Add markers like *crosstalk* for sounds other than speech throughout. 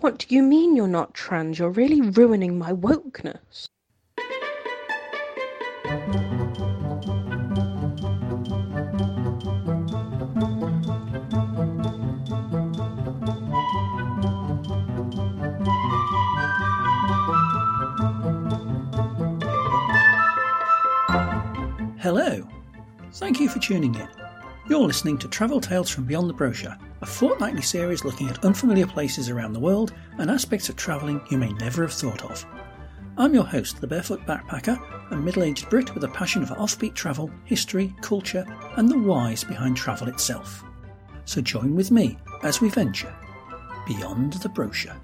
What do you mean you're not trans? You're really ruining my wokeness. Hello. Thank you for tuning in. You're listening to Travel Tales from Beyond the Brochure, a fortnightly series looking at unfamiliar places around the world and aspects of travelling you may never have thought of. I'm your host, the Barefoot Backpacker, a middle aged Brit with a passion for offbeat travel, history, culture, and the whys behind travel itself. So join with me as we venture beyond the brochure.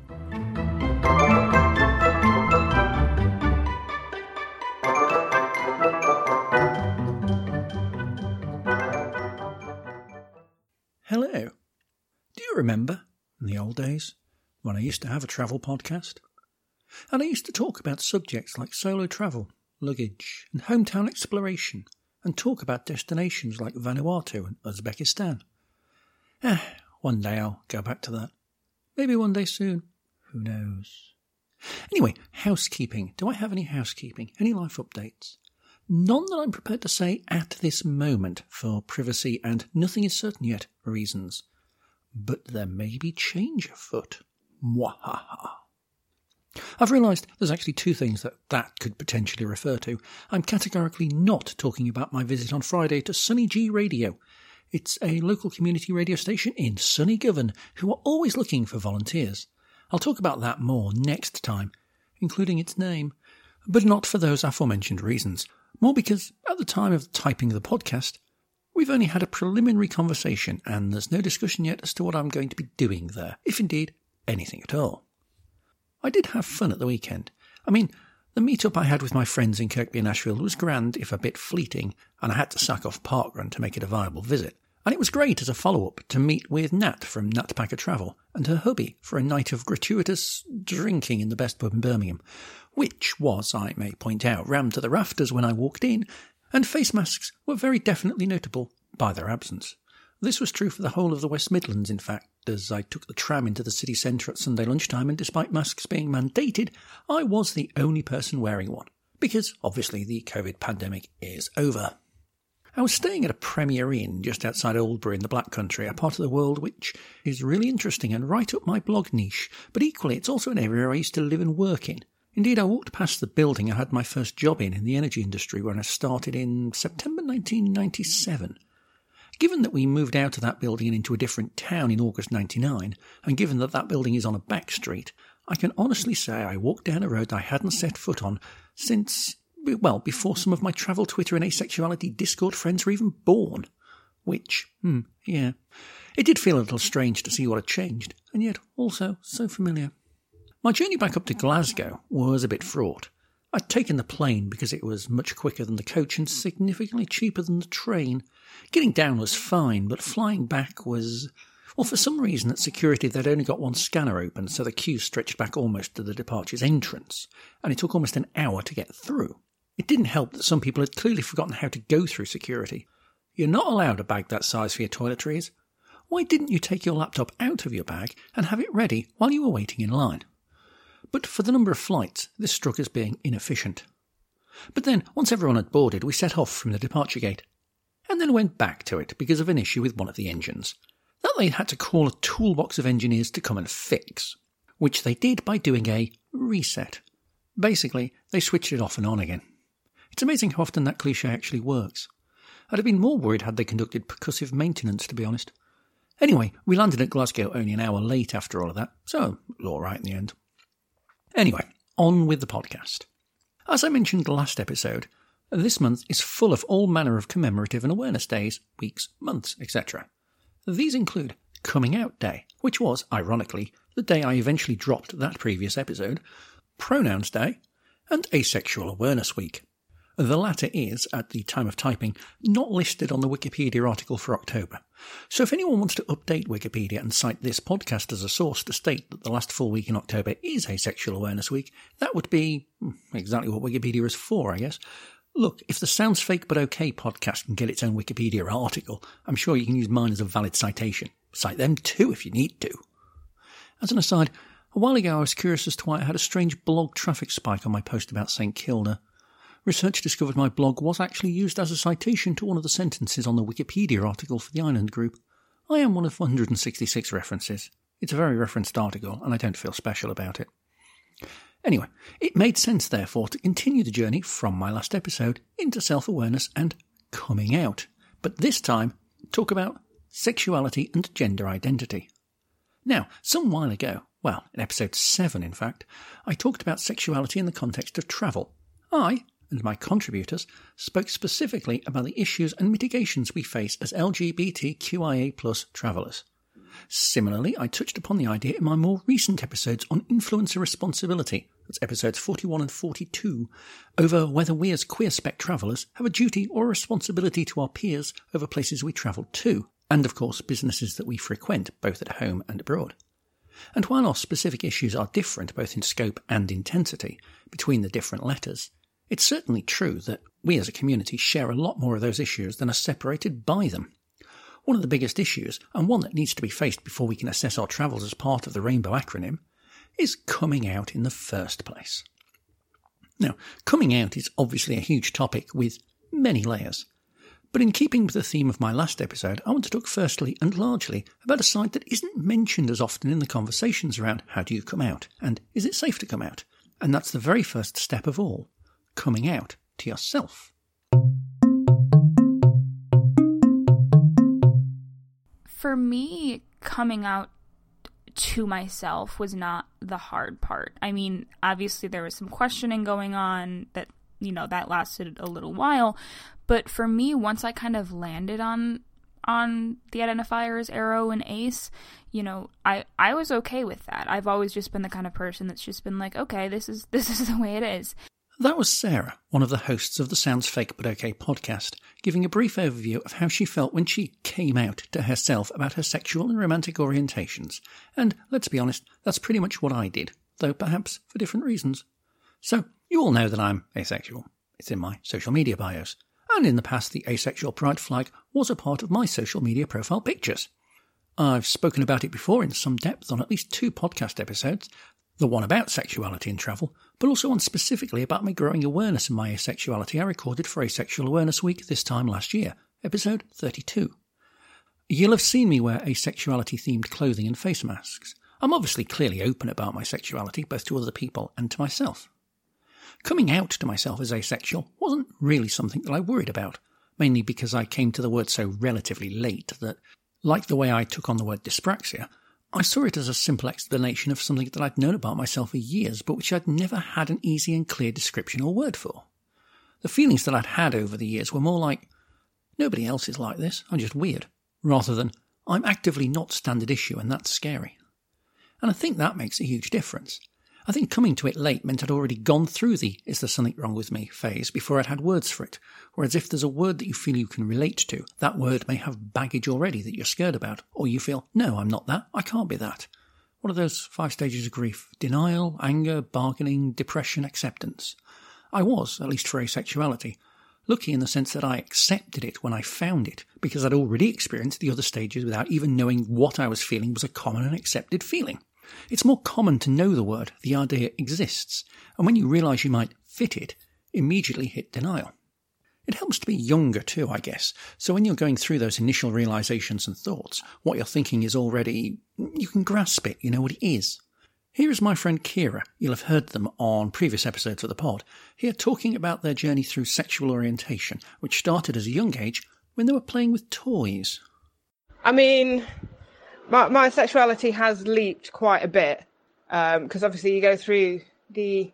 Remember in the old days when I used to have a travel podcast? And I used to talk about subjects like solo travel, luggage, and hometown exploration, and talk about destinations like Vanuatu and Uzbekistan. Eh, one day I'll go back to that. Maybe one day soon. Who knows? Anyway, housekeeping. Do I have any housekeeping? Any life updates? None that I'm prepared to say at this moment for privacy and nothing is certain yet reasons. But there may be change afoot. Mwahaha. I've realised there's actually two things that that could potentially refer to. I'm categorically not talking about my visit on Friday to Sunny G Radio. It's a local community radio station in sunny Govan who are always looking for volunteers. I'll talk about that more next time, including its name, but not for those aforementioned reasons. More because at the time of typing the podcast, we've only had a preliminary conversation and there's no discussion yet as to what I'm going to be doing there, if indeed anything at all. I did have fun at the weekend. I mean, the meet-up I had with my friends in Kirkby in Ashfield was grand, if a bit fleeting, and I had to sack off Parkrun to make it a viable visit. And it was great as a follow-up to meet with Nat from Nat Packer Travel and her hubby for a night of gratuitous drinking in the best pub in Birmingham, which was, I may point out, rammed to the rafters when I walked in, and face masks were very definitely notable by their absence. This was true for the whole of the West Midlands, in fact, as I took the tram into the city centre at Sunday lunchtime, and despite masks being mandated, I was the only person wearing one, because obviously the COVID pandemic is over. I was staying at a Premier Inn just outside Oldbury in the Black Country, a part of the world which is really interesting and right up my blog niche, but equally it's also an area I used to live and work in. Indeed, I walked past the building I had my first job in in the energy industry when I started in September 1997. Given that we moved out of that building and into a different town in August 99, and given that that building is on a back street, I can honestly say I walked down a road I hadn't set foot on since, well, before some of my travel, Twitter, and asexuality Discord friends were even born. Which, hmm, yeah. It did feel a little strange to see what had changed, and yet also so familiar. My journey back up to Glasgow was a bit fraught. I'd taken the plane because it was much quicker than the coach and significantly cheaper than the train. Getting down was fine, but flying back was. Well, for some reason at security they'd only got one scanner open, so the queue stretched back almost to the departure's entrance, and it took almost an hour to get through. It didn't help that some people had clearly forgotten how to go through security. You're not allowed a bag that size for your toiletries. Why didn't you take your laptop out of your bag and have it ready while you were waiting in line? But for the number of flights, this struck as being inefficient. But then, once everyone had boarded, we set off from the departure gate, and then went back to it because of an issue with one of the engines that they had to call a toolbox of engineers to come and fix, which they did by doing a reset. Basically, they switched it off and on again. It's amazing how often that cliche actually works. I'd have been more worried had they conducted percussive maintenance, to be honest. Anyway, we landed at Glasgow only an hour late after all of that, so all right in the end. Anyway, on with the podcast. As I mentioned last episode, this month is full of all manner of commemorative and awareness days, weeks, months, etc. These include Coming Out Day, which was, ironically, the day I eventually dropped that previous episode, Pronouns Day, and Asexual Awareness Week. The latter is, at the time of typing, not listed on the Wikipedia article for October. So if anyone wants to update Wikipedia and cite this podcast as a source to state that the last full week in October is Asexual Awareness Week, that would be hmm, exactly what Wikipedia is for, I guess. Look, if the Sounds Fake But OK podcast can get its own Wikipedia article, I'm sure you can use mine as a valid citation. Cite them too if you need to. As an aside, A while ago, I was curious as to why I had a strange blog traffic spike on my post about St Kilda. Research discovered my blog was actually used as a citation to one of the sentences on the Wikipedia article for the Island Group. I am one of 166 references. It's a very referenced article, and I don't feel special about it. Anyway, it made sense, therefore, to continue the journey from my last episode into self awareness and coming out, but this time talk about sexuality and gender identity. Now, some while ago, well, in episode 7 in fact, I talked about sexuality in the context of travel. I, and my contributors, spoke specifically about the issues and mitigations we face as LGBTQIA travellers. Similarly, I touched upon the idea in my more recent episodes on influencer responsibility, that's episodes 41 and 42, over whether we as queer spec travellers have a duty or a responsibility to our peers over places we travel to, and of course businesses that we frequent, both at home and abroad. And while our specific issues are different both in scope and intensity between the different letters, it's certainly true that we as a community share a lot more of those issues than are separated by them. One of the biggest issues, and one that needs to be faced before we can assess our travels as part of the Rainbow acronym, is coming out in the first place. Now, coming out is obviously a huge topic with many layers. But in keeping with the theme of my last episode, I want to talk firstly and largely about a side that isn't mentioned as often in the conversations around how do you come out and is it safe to come out? And that's the very first step of all coming out to yourself. For me, coming out to myself was not the hard part. I mean, obviously there was some questioning going on that you know that lasted a little while, but for me once I kind of landed on on the identifiers aro and ace, you know, I I was okay with that. I've always just been the kind of person that's just been like, okay, this is *laughs* this is the way it is. That was Sarah, one of the hosts of the Sounds Fake But OK podcast, giving a brief overview of how she felt when she came out to herself about her sexual and romantic orientations. And let's be honest, that's pretty much what I did, though perhaps for different reasons. So, you all know that I'm asexual. It's in my social media bios. And in the past, the asexual pride flag was a part of my social media profile pictures. I've spoken about it before in some depth on at least two podcast episodes, the one about sexuality and travel, but also one specifically about my growing awareness of my asexuality I recorded for Asexual Awareness Week this time last year, episode 32. You'll have seen me wear asexuality themed clothing and face masks. I'm obviously clearly open about my sexuality, both to other people and to myself. Coming out to myself as asexual wasn't really something that I worried about, mainly because I came to the word so relatively late that, like the way I took on the word dyspraxia, I saw it as a simple explanation of something that I'd known about myself for years, but which I'd never had an easy and clear description or word for. The feelings that I'd had over the years were more like, nobody else is like this, I'm just weird, rather than, I'm actively not standard issue and that's scary. And I think that makes a huge difference. I think coming to it late meant I'd already gone through the is there something wrong with me phase before I'd had words for it. Whereas if there's a word that you feel you can relate to, that word may have baggage already that you're scared about, or you feel, no, I'm not that, I can't be that. What are those five stages of grief? Denial, anger, bargaining, depression, acceptance. I was, at least for asexuality, lucky in the sense that I accepted it when I found it, because I'd already experienced the other stages without even knowing what I was feeling was a common and accepted feeling. It's more common to know the word, the idea exists, and when you realize you might fit it, immediately hit denial. It helps to be younger too, I guess. So when you're going through those initial realizations and thoughts, what you're thinking is already, you can grasp it, you know what it is. Here is my friend Kira. You'll have heard them on previous episodes of the pod. Here talking about their journey through sexual orientation, which started as a young age when they were playing with toys. I mean, my, my sexuality has leaped quite a bit because um, obviously you go through the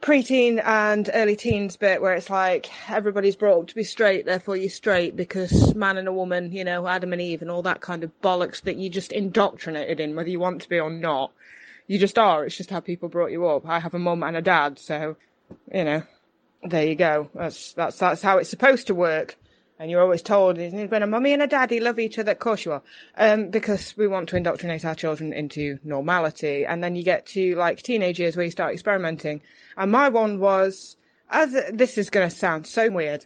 preteen and early teens bit where it's like everybody's brought up to be straight, therefore you're straight because man and a woman, you know, Adam and Eve and all that kind of bollocks that you just indoctrinated in, whether you want to be or not. You just are. It's just how people brought you up. I have a mum and a dad, so you know, there you go. That's that's that's how it's supposed to work and you're always told when a mummy and a daddy love each other, of course you are, um, because we want to indoctrinate our children into normality. And then you get to like teenage years where you start experimenting. And my one was, as this is going to sound so weird,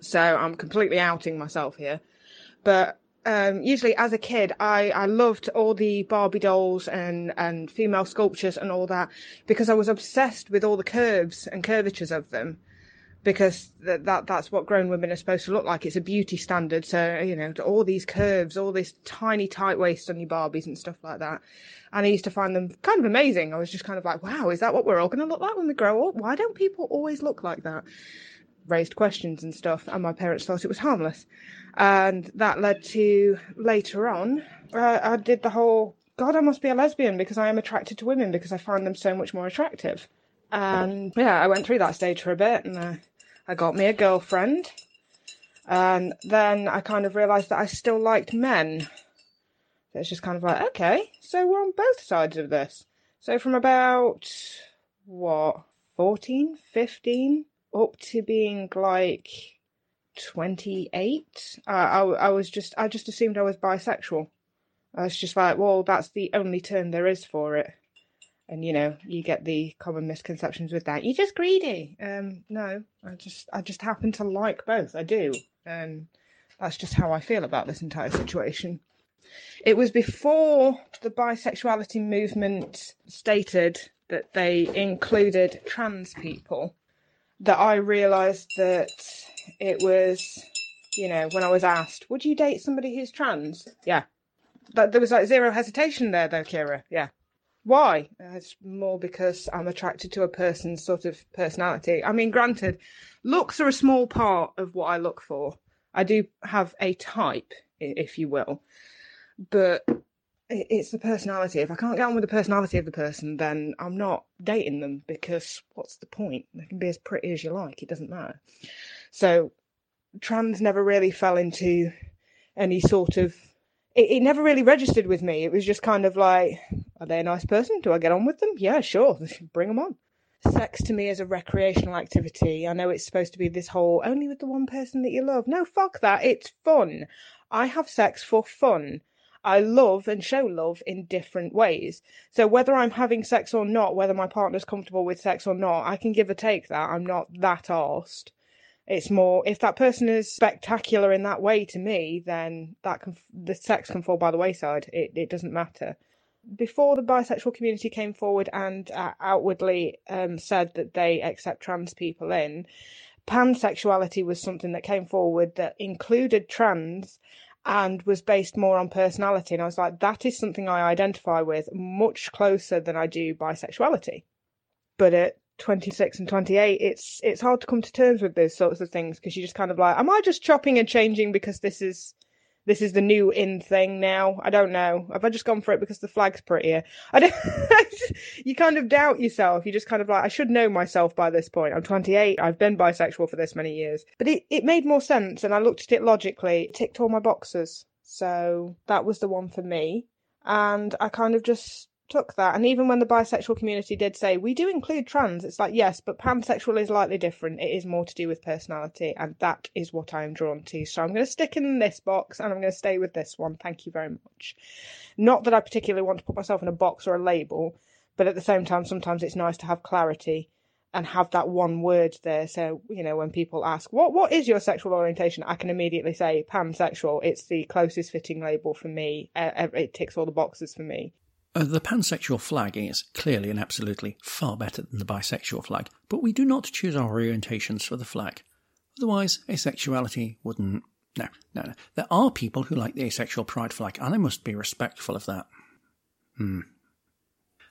so I'm completely outing myself here, but um, usually as a kid, I, I loved all the Barbie dolls and, and female sculptures and all that because I was obsessed with all the curves and curvatures of them because that, that that's what grown women are supposed to look like. It's a beauty standard. So, you know, all these curves, all this tiny tight waist on your Barbies and stuff like that. And I used to find them kind of amazing. I was just kind of like, wow, is that what we're all going to look like when we grow up? Why don't people always look like that? Raised questions and stuff. And my parents thought it was harmless. And that led to later on, uh, I did the whole, God, I must be a lesbian because I am attracted to women because I find them so much more attractive. And yeah, I went through that stage for a bit and I, I got me a girlfriend. And then I kind of realised that I still liked men. So it's just kind of like, okay, so we're on both sides of this. So from about, what, 14, 15, up to being like 28, uh, I, I was just, I just assumed I was bisexual. I was just like, well, that's the only term there is for it and you know you get the common misconceptions with that. You're just greedy. Um no i just i just happen to like both. I do. And that's just how i feel about this entire situation. It was before the bisexuality movement stated that they included trans people that i realized that it was you know when i was asked would you date somebody who's trans? Yeah. But there was like zero hesitation there though kira. Yeah why? Uh, it's more because I'm attracted to a person's sort of personality. I mean, granted, looks are a small part of what I look for. I do have a type, if you will, but it's the personality. If I can't get on with the personality of the person, then I'm not dating them because what's the point? They can be as pretty as you like, it doesn't matter. So, trans never really fell into any sort of it, it never really registered with me. It was just kind of like, are they a nice person? Do I get on with them? Yeah, sure. *laughs* Bring them on. Sex to me is a recreational activity. I know it's supposed to be this whole only with the one person that you love. No, fuck that. It's fun. I have sex for fun. I love and show love in different ways. So whether I'm having sex or not, whether my partner's comfortable with sex or not, I can give or take that. I'm not that arsed. It's more if that person is spectacular in that way to me, then that can the sex can fall by the wayside. It it doesn't matter. Before the bisexual community came forward and uh, outwardly um, said that they accept trans people in, pansexuality was something that came forward that included trans and was based more on personality. And I was like, that is something I identify with much closer than I do bisexuality. But at 26 and 28 it's it's hard to come to terms with those sorts of things because you're just kind of like am i just chopping and changing because this is this is the new in thing now? I don't know. Have i just gone for it because the flag's prettier? *laughs* I don't you kind of doubt yourself. You just kind of like i should know myself by this point. I'm 28 i've been bisexual for this many years. But it, it made more sense and i looked at it logically. It ticked all my boxes. So that was the one for me. And i kind of just took that. And even when the bisexual community did say, we do include trans, it's like, yes, but pansexual is slightly different. It is more to do with personality. And that is what I am drawn to. So I'm going to stick in this box and I'm going to stay with this one. Thank you very much. Not that I particularly want to put myself in a box or a label, but at the same time, sometimes it's nice to have clarity and have that one word there. So, you know, when people ask, what, what is your sexual orientation? I can immediately say pansexual. It's the closest fitting label for me. Uh, it ticks all the boxes for me. Uh, the pansexual flag is clearly and absolutely far better than the bisexual flag, but we do not choose our orientations for the flag. Otherwise, asexuality wouldn't. No, no, no. There are people who like the asexual pride flag, and I must be respectful of that. Hmm.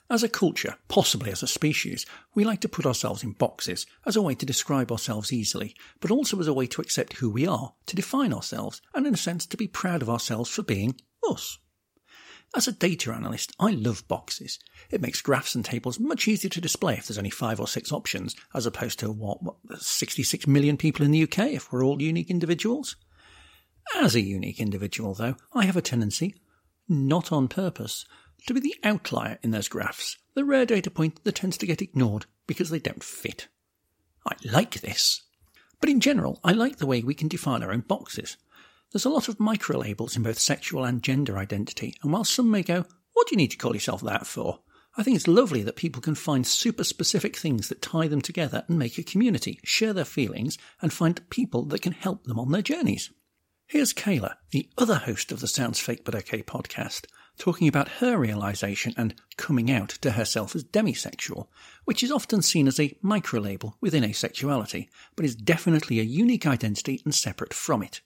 As a culture, possibly as a species, we like to put ourselves in boxes as a way to describe ourselves easily, but also as a way to accept who we are, to define ourselves, and in a sense to be proud of ourselves for being us. As a data analyst, I love boxes. It makes graphs and tables much easier to display if there's only five or six options, as opposed to what, what 66 million people in the UK if we're all unique individuals. As a unique individual, though, I have a tendency, not on purpose, to be the outlier in those graphs, the rare data point that tends to get ignored because they don't fit. I like this. But in general, I like the way we can define our own boxes. There's a lot of micro labels in both sexual and gender identity, and while some may go, What do you need to call yourself that for? I think it's lovely that people can find super specific things that tie them together and make a community, share their feelings, and find people that can help them on their journeys. Here's Kayla, the other host of the Sounds Fake But Okay podcast, talking about her realization and coming out to herself as demisexual, which is often seen as a microlabel within asexuality, but is definitely a unique identity and separate from it.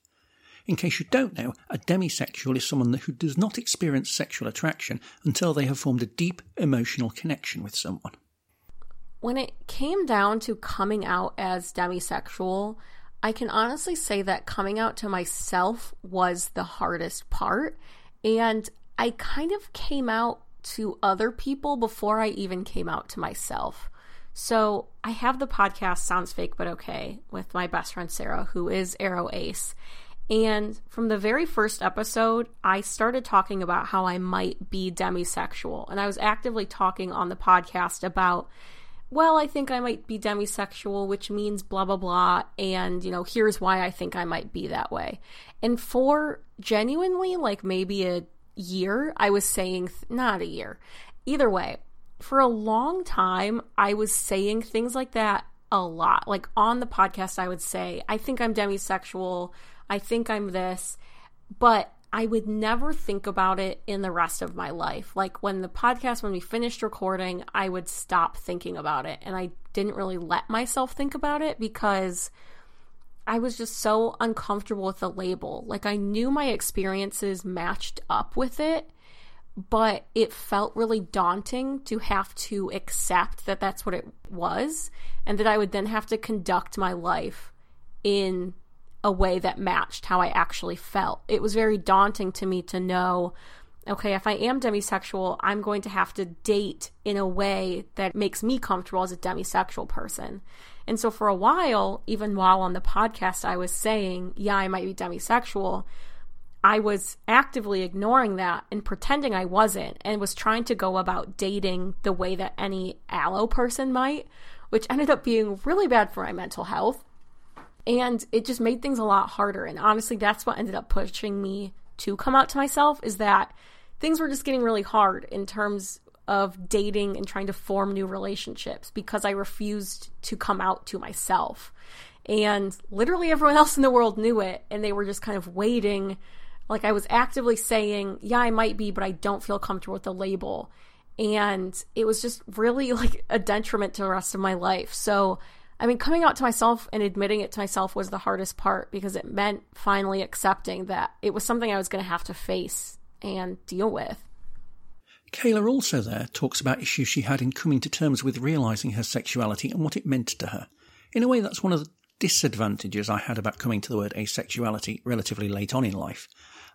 In case you don't know, a demisexual is someone who does not experience sexual attraction until they have formed a deep emotional connection with someone. When it came down to coming out as demisexual, I can honestly say that coming out to myself was the hardest part. And I kind of came out to other people before I even came out to myself. So I have the podcast Sounds Fake But Okay with my best friend Sarah, who is Aro Ace. And from the very first episode, I started talking about how I might be demisexual. And I was actively talking on the podcast about well, I think I might be demisexual, which means blah, blah, blah. And, you know, here's why I think I might be that way. And for genuinely, like maybe a year, I was saying, th- not a year. Either way, for a long time, I was saying things like that a lot. Like on the podcast, I would say, I think I'm demisexual. I think I'm this. But I would never think about it in the rest of my life. Like when the podcast, when we finished recording, I would stop thinking about it. And I didn't really let myself think about it because I was just so uncomfortable with the label. Like I knew my experiences matched up with it, but it felt really daunting to have to accept that that's what it was and that I would then have to conduct my life in a way that matched how I actually felt. It was very daunting to me to know okay, if I am demisexual, I'm going to have to date in a way that makes me comfortable as a demisexual person. And so for a while, even while on the podcast, I was saying, yeah, I might be demisexual. I was actively ignoring that and pretending I wasn't and was trying to go about dating the way that any allo person might, which ended up being really bad for my mental health and it just made things a lot harder and honestly that's what ended up pushing me to come out to myself is that things were just getting really hard in terms of dating and trying to form new relationships because I refused to come out to myself. And literally everyone *laughs* else in the world knew it and they were just kind of waiting like I was actively saying, "Yeah, I might be, but I don't feel comfortable with the label." And it was just really *laughs* like a detriment to the rest of my life. So I mean, coming out to myself and admitting it to myself was the hardest part because it meant finally accepting that it was something I was going to have to face and deal with. Kayla also there talks about issues she had in coming to terms with realizing her sexuality and what it meant to her. In a way, that's one of the disadvantages I had about coming to the word asexuality relatively late on in life.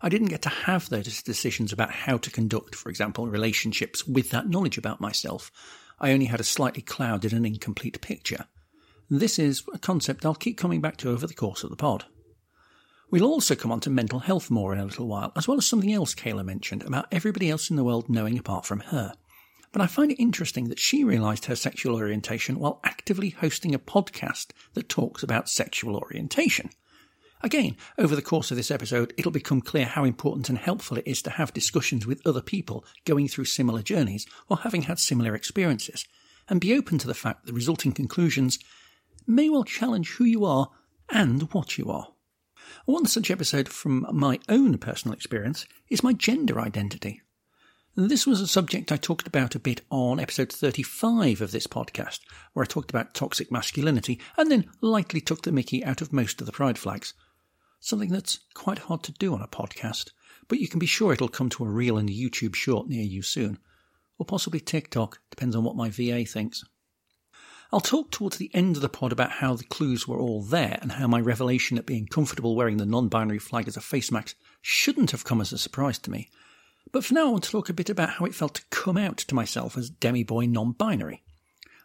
I didn't get to have those decisions about how to conduct, for example, relationships with that knowledge about myself. I only had a slightly clouded and incomplete picture. This is a concept I'll keep coming back to over the course of the pod. We'll also come on to mental health more in a little while, as well as something else Kayla mentioned about everybody else in the world knowing apart from her. But I find it interesting that she realised her sexual orientation while actively hosting a podcast that talks about sexual orientation. Again, over the course of this episode, it'll become clear how important and helpful it is to have discussions with other people going through similar journeys or having had similar experiences, and be open to the fact that the resulting conclusions may well challenge who you are and what you are. One such episode from my own personal experience is my gender identity. This was a subject I talked about a bit on episode 35 of this podcast, where I talked about toxic masculinity and then lightly took the mickey out of most of the pride flags. Something that's quite hard to do on a podcast, but you can be sure it'll come to a reel and a YouTube short near you soon. Or possibly TikTok, depends on what my VA thinks. I'll talk towards the end of the pod about how the clues were all there and how my revelation at being comfortable wearing the non binary flag as a face mask shouldn't have come as a surprise to me. But for now, I want to talk a bit about how it felt to come out to myself as demi boy non binary.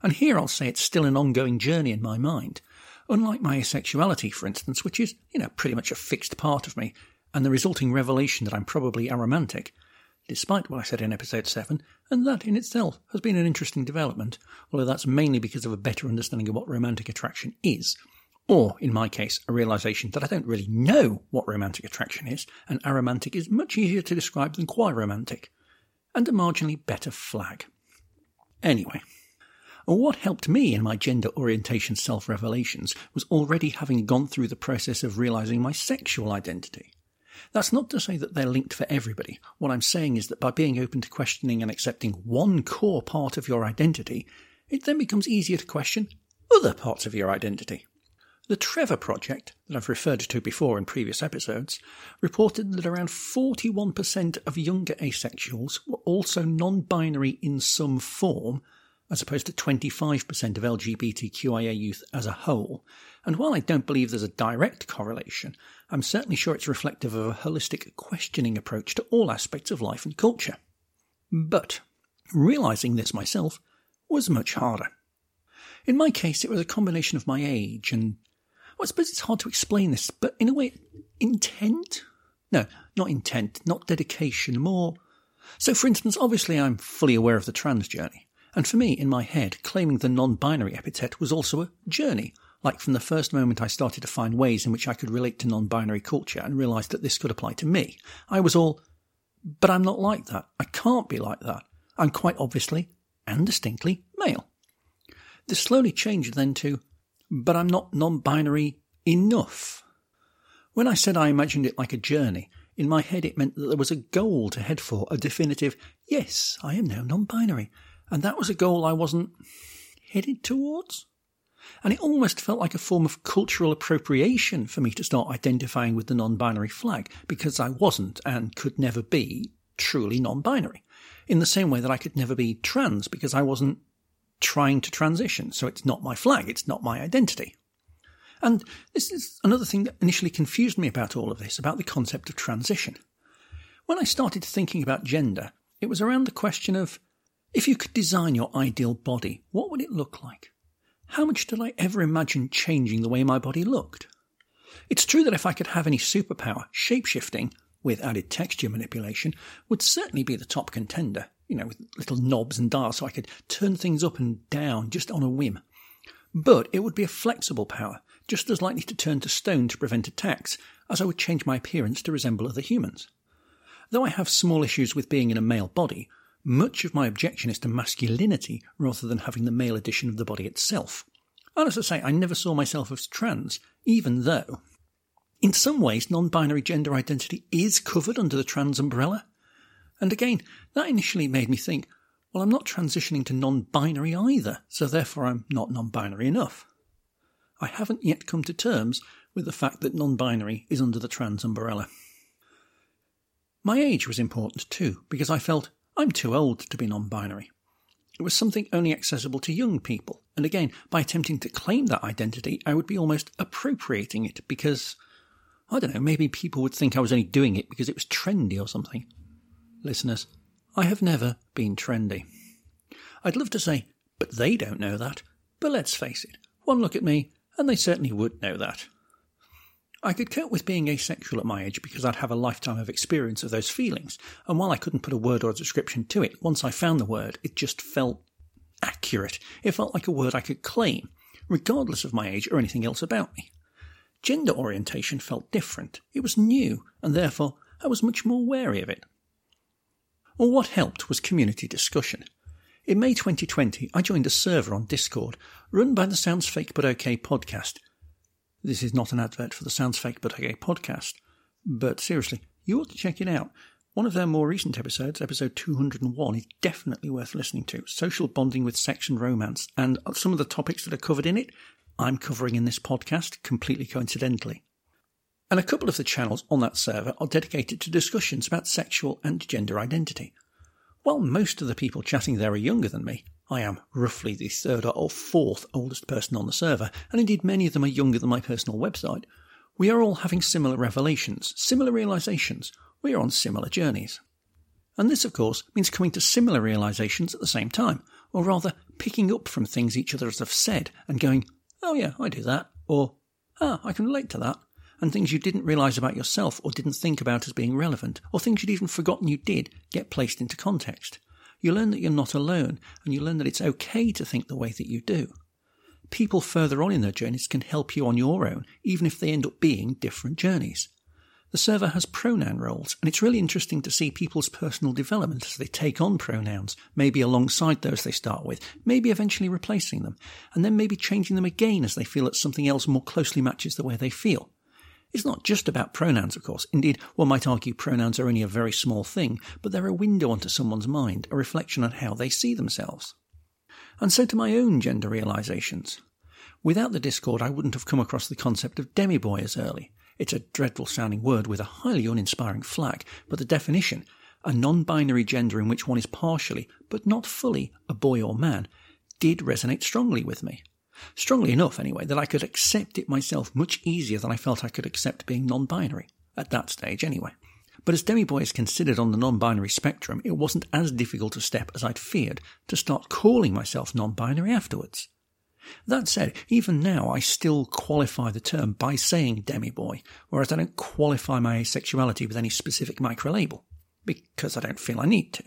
And here I'll say it's still an ongoing journey in my mind. Unlike my asexuality, for instance, which is, you know, pretty much a fixed part of me, and the resulting revelation that I'm probably aromantic, despite what I said in episode 7, and that in itself has been an interesting development, although that's mainly because of a better understanding of what romantic attraction is. Or, in my case, a realization that I don't really know what romantic attraction is, and aromantic is much easier to describe than quoiromantic, and a marginally better flag. Anyway, what helped me in my gender orientation self revelations was already having gone through the process of realizing my sexual identity. That's not to say that they're linked for everybody. What I'm saying is that by being open to questioning and accepting one core part of your identity, it then becomes easier to question other parts of your identity. The Trevor Project, that I've referred to before in previous episodes, reported that around 41% of younger asexuals were also non binary in some form, as opposed to 25% of LGBTQIA youth as a whole. And while I don't believe there's a direct correlation, I'm certainly sure it's reflective of a holistic questioning approach to all aspects of life and culture. But realizing this myself was much harder. In my case, it was a combination of my age and well, I suppose it's hard to explain this, but in a way, intent? No, not intent, not dedication, more. So, for instance, obviously I'm fully aware of the trans journey. And for me, in my head, claiming the non binary epithet was also a journey. Like from the first moment I started to find ways in which I could relate to non binary culture and realised that this could apply to me, I was all, but I'm not like that. I can't be like that. I'm quite obviously and distinctly male. This slowly changed then to, but I'm not non binary enough. When I said I imagined it like a journey, in my head it meant that there was a goal to head for, a definitive, yes, I am now non binary. And that was a goal I wasn't headed towards. And it almost felt like a form of cultural appropriation for me to start identifying with the non binary flag because I wasn't and could never be truly non binary. In the same way that I could never be trans because I wasn't trying to transition. So it's not my flag, it's not my identity. And this is another thing that initially confused me about all of this, about the concept of transition. When I started thinking about gender, it was around the question of if you could design your ideal body, what would it look like? How much did I ever imagine changing the way my body looked? It's true that if I could have any superpower, shapeshifting, with added texture manipulation, would certainly be the top contender you know, with little knobs and dials so I could turn things up and down just on a whim. But it would be a flexible power, just as likely to turn to stone to prevent attacks as I would change my appearance to resemble other humans. Though I have small issues with being in a male body, much of my objection is to masculinity rather than having the male edition of the body itself. And as I say, I never saw myself as trans, even though, in some ways, non binary gender identity is covered under the trans umbrella. And again, that initially made me think, well, I'm not transitioning to non binary either, so therefore I'm not non binary enough. I haven't yet come to terms with the fact that non binary is under the trans umbrella. My age was important too, because I felt I'm too old to be non binary. It was something only accessible to young people, and again, by attempting to claim that identity, I would be almost appropriating it because, I don't know, maybe people would think I was only doing it because it was trendy or something listeners, I have never been trendy. I'd love to say, but they don't know that. But let's face it, one look at me, and they certainly would know that. I could cope with being asexual at my age because I'd have a lifetime of experience of those feelings, and while I couldn't put a word or a description to it, once I found the word, it just felt accurate. It felt like a word I could claim, regardless of my age or anything else about me. Gender orientation felt different. It was new, and therefore I was much more wary of it. Well, what helped was community discussion. In May 2020, I joined a server on Discord run by the Sounds Fake But OK podcast. This is not an advert for the Sounds Fake But OK podcast, but seriously, you ought to check it out. One of their more recent episodes, episode 201, is definitely worth listening to. Social bonding with sex and romance, and some of the topics that are covered in it, I'm covering in this podcast completely coincidentally and a couple of the channels on that server are dedicated to discussions about sexual and gender identity. While most of the people chatting there are younger than me, I am roughly the third or fourth oldest person on the server, and indeed many of them are younger than my personal website. We are all having similar revelations, similar realizations. We are on similar journeys. And this, of course, means coming to similar realizations at the same time, or rather picking up from things each other have said and going, oh yeah, I do that, or ah, I can relate to that, and things you didn't realize about yourself or didn't think about as being relevant, or things you'd even forgotten you did, get placed into context. You learn that you're not alone, and you learn that it's okay to think the way that you do. People further on in their journeys can help you on your own, even if they end up being different journeys. The server has pronoun roles, and it's really interesting to see people's personal development as they take on pronouns, maybe alongside those they start with, maybe eventually replacing them, and then maybe changing them again as they feel that something else more closely matches the way they feel. It's not just about pronouns, of course. Indeed, one might argue pronouns are only a very small thing, but they're a window onto someone's mind, a reflection on how they see themselves. And so to my own gender realizations. Without the Discord, I wouldn't have come across the concept of demiboy as early. It's a dreadful sounding word with a highly uninspiring flag, but the definition, a non binary gender in which one is partially, but not fully, a boy or man, did resonate strongly with me. Strongly enough, anyway, that I could accept it myself much easier than I felt I could accept being non binary. At that stage, anyway. But as Demiboy is considered on the non binary spectrum, it wasn't as difficult a step as I'd feared to start calling myself non binary afterwards. That said, even now I still qualify the term by saying demi-boy, whereas I don't qualify my asexuality with any specific microlabel, because I don't feel I need to.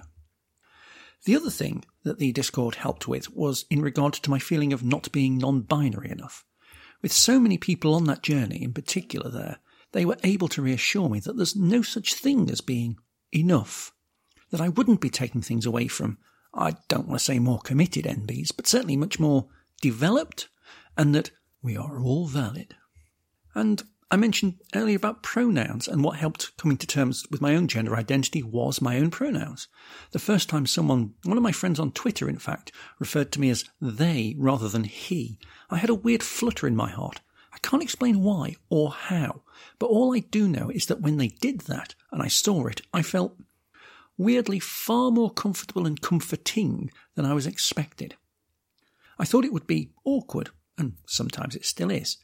The other thing that the Discord helped with was in regard to my feeling of not being non-binary enough. With so many people on that journey, in particular there, they were able to reassure me that there's no such thing as being enough. That I wouldn't be taking things away from, I don't want to say more committed NBs, but certainly much more developed and that we are all valid. And I mentioned earlier about pronouns and what helped coming to terms with my own gender identity was my own pronouns. The first time someone, one of my friends on Twitter in fact, referred to me as they rather than he, I had a weird flutter in my heart. I can't explain why or how, but all I do know is that when they did that and I saw it, I felt weirdly far more comfortable and comforting than I was expected. I thought it would be awkward, and sometimes it still is.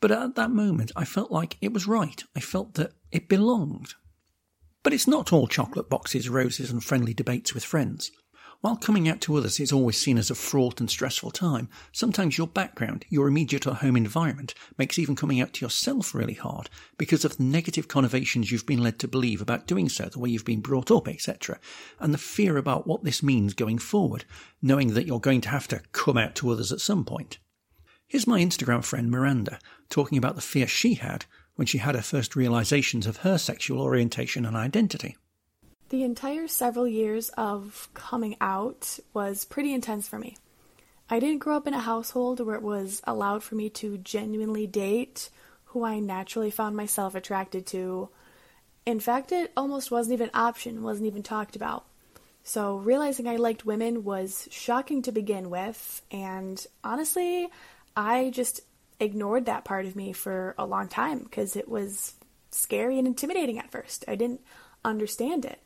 But at that moment, I felt like it was right. I felt that it belonged. But it's not all chocolate boxes, roses, and friendly debates with friends. While coming out to others is always seen as a fraught and stressful time, sometimes your background, your immediate or home environment, makes even coming out to yourself really hard because of the negative connotations you've been led to believe about doing so, the way you've been brought up, etc., and the fear about what this means going forward, knowing that you're going to have to come out to others at some point. Here's my Instagram friend Miranda talking about the fear she had when she had her first realizations of her sexual orientation and identity. The entire several years of coming out was pretty intense for me. I didn't grow up in a household where it was allowed for me to genuinely date who I naturally found myself attracted to. In fact, it almost wasn't even an option, wasn't even talked about. So, realizing I liked women was shocking to begin with, and honestly, I just ignored that part of me for a long time because it was scary and intimidating at first. I didn't understand it.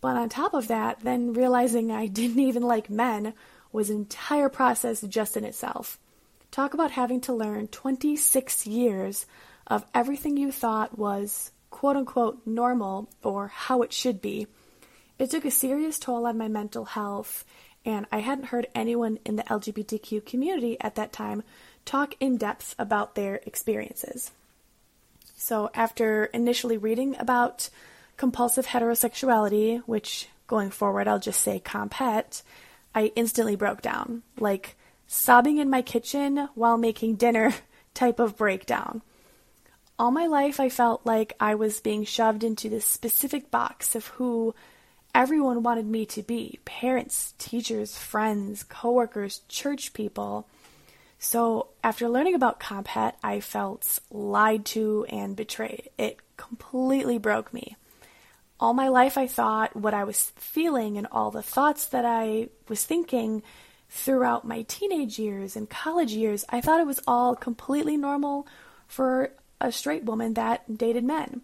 But on top of that, then realizing I *laughs* didn't even like men was an entire process just in itself. Talk about having to learn 26 years of everything you thought was quote unquote normal or how it should be. It took a serious toll on my mental health, and I hadn't heard anyone in the LGBTQ community at that time talk in depth about their experiences. So, after initially reading about compulsive heterosexuality, which going forward I'll just say comphet, I instantly broke down. Like sobbing in my kitchen while making dinner *laughs* type of breakdown. All my life I felt like I was being shoved into this specific box of who everyone wanted me to be parents, teachers, friends, coworkers, church people. So, after learning about Comphet, I felt lied to and betrayed. It completely broke me all my life I thought what I was feeling and all the thoughts that I was thinking throughout my teenage years and college years, I thought it was all completely normal for a straight woman that dated men.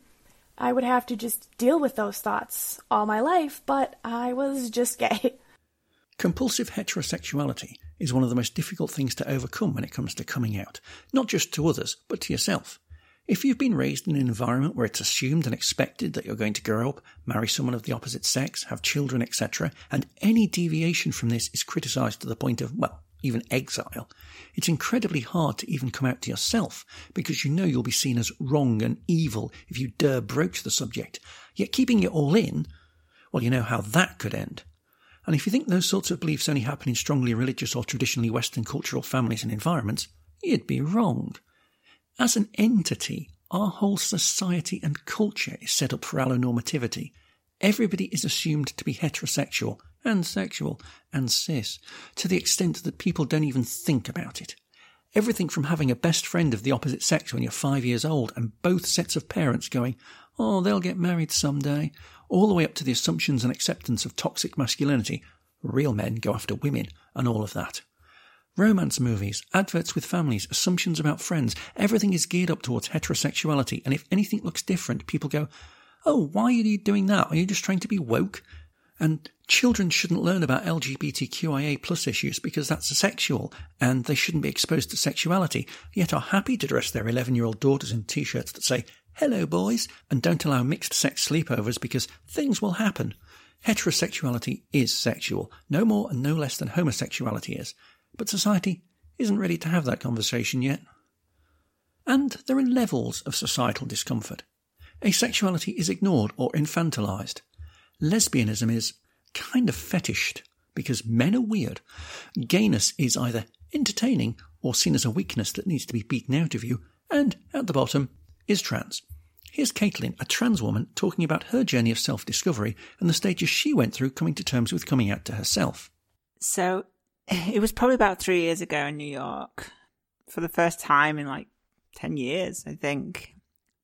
I would have to just deal with those thoughts all my life, but I was just gay. *laughs* Compulsive heterosexuality is one of the most difficult things to overcome when it comes to coming out, not just to others, but to yourself. If you've been raised in an environment where it's assumed and expected that you're going to grow up, marry someone of the opposite sex, have children, etc., and any deviation from this is criticized to the point of, well, even exile, it's incredibly hard to even come out to yourself because you know you'll be seen as wrong and evil if you dare broach the subject. Yet keeping it all in, well, you know how that could end. And if you think those sorts of beliefs only happen in strongly religious or traditionally Western cultural families and environments, you'd be wrong. As an entity, our whole society and culture is set up for allonormativity. Everybody is assumed to be heterosexual and sexual and cis to the extent that people don't even think about it. Everything from having a best friend of the opposite sex when you're five years old and both sets of parents going, oh, they'll get married someday, all the way up to the assumptions and acceptance of toxic masculinity. Real men go after women and all of that. Romance movies, adverts with families, assumptions about friends, everything is geared up towards heterosexuality, and if anything looks different, people go, Oh, why are you doing that? Are you just trying to be woke? And children shouldn't learn about LGBTQIA plus issues because that's sexual and they shouldn't be exposed to sexuality, yet are happy to dress their 11 year old daughters in t shirts that say, hello boys, and don't allow mixed sex sleepovers because things will happen. Heterosexuality is sexual, no more and no less than homosexuality is. But society isn't ready to have that conversation yet. And there are levels of societal discomfort. Asexuality is ignored or infantilized. Lesbianism is kind of fetished because men are weird. Gayness is either entertaining or seen as a weakness that needs to be beaten out of you. And at the bottom is trans. Here's Caitlin, a trans woman, talking about her journey of self discovery and the stages she went through coming to terms with coming out to herself. So *laughs* it was probably about three years ago in New York. For the first time in like 10 years, I think.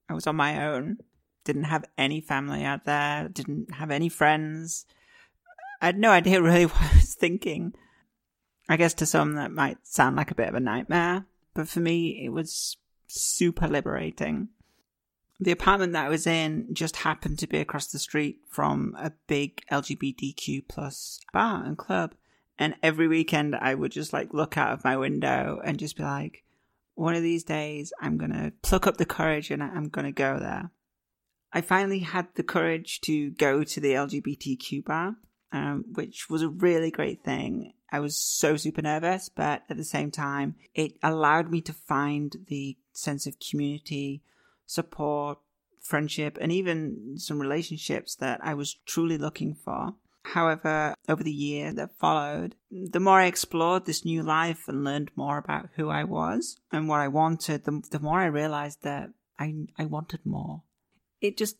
I was on my own. Didn't have any family out there. Didn't have any friends. I had no idea *laughs* really what I was thinking. I guess to some that might sound like a bit of a nightmare, but for me, it was super liberating. The apartment that I was in just happened to be across the street from a big LGBTQ plus bar and club. And every weekend I would just like look out of my window and just be like, one of these days I'm going to pluck up the courage and I'm going to go there. I finally had the courage to go to the LGBTQ bar, um, which was a really great thing. I was so super nervous, but at the same time, it allowed me to find the sense of community, support, friendship, and even some relationships that I was truly looking for. However, over the year that followed, the more I explored this new life and learned more about who I was and what I wanted, the, the more I realized that I, I wanted more. It just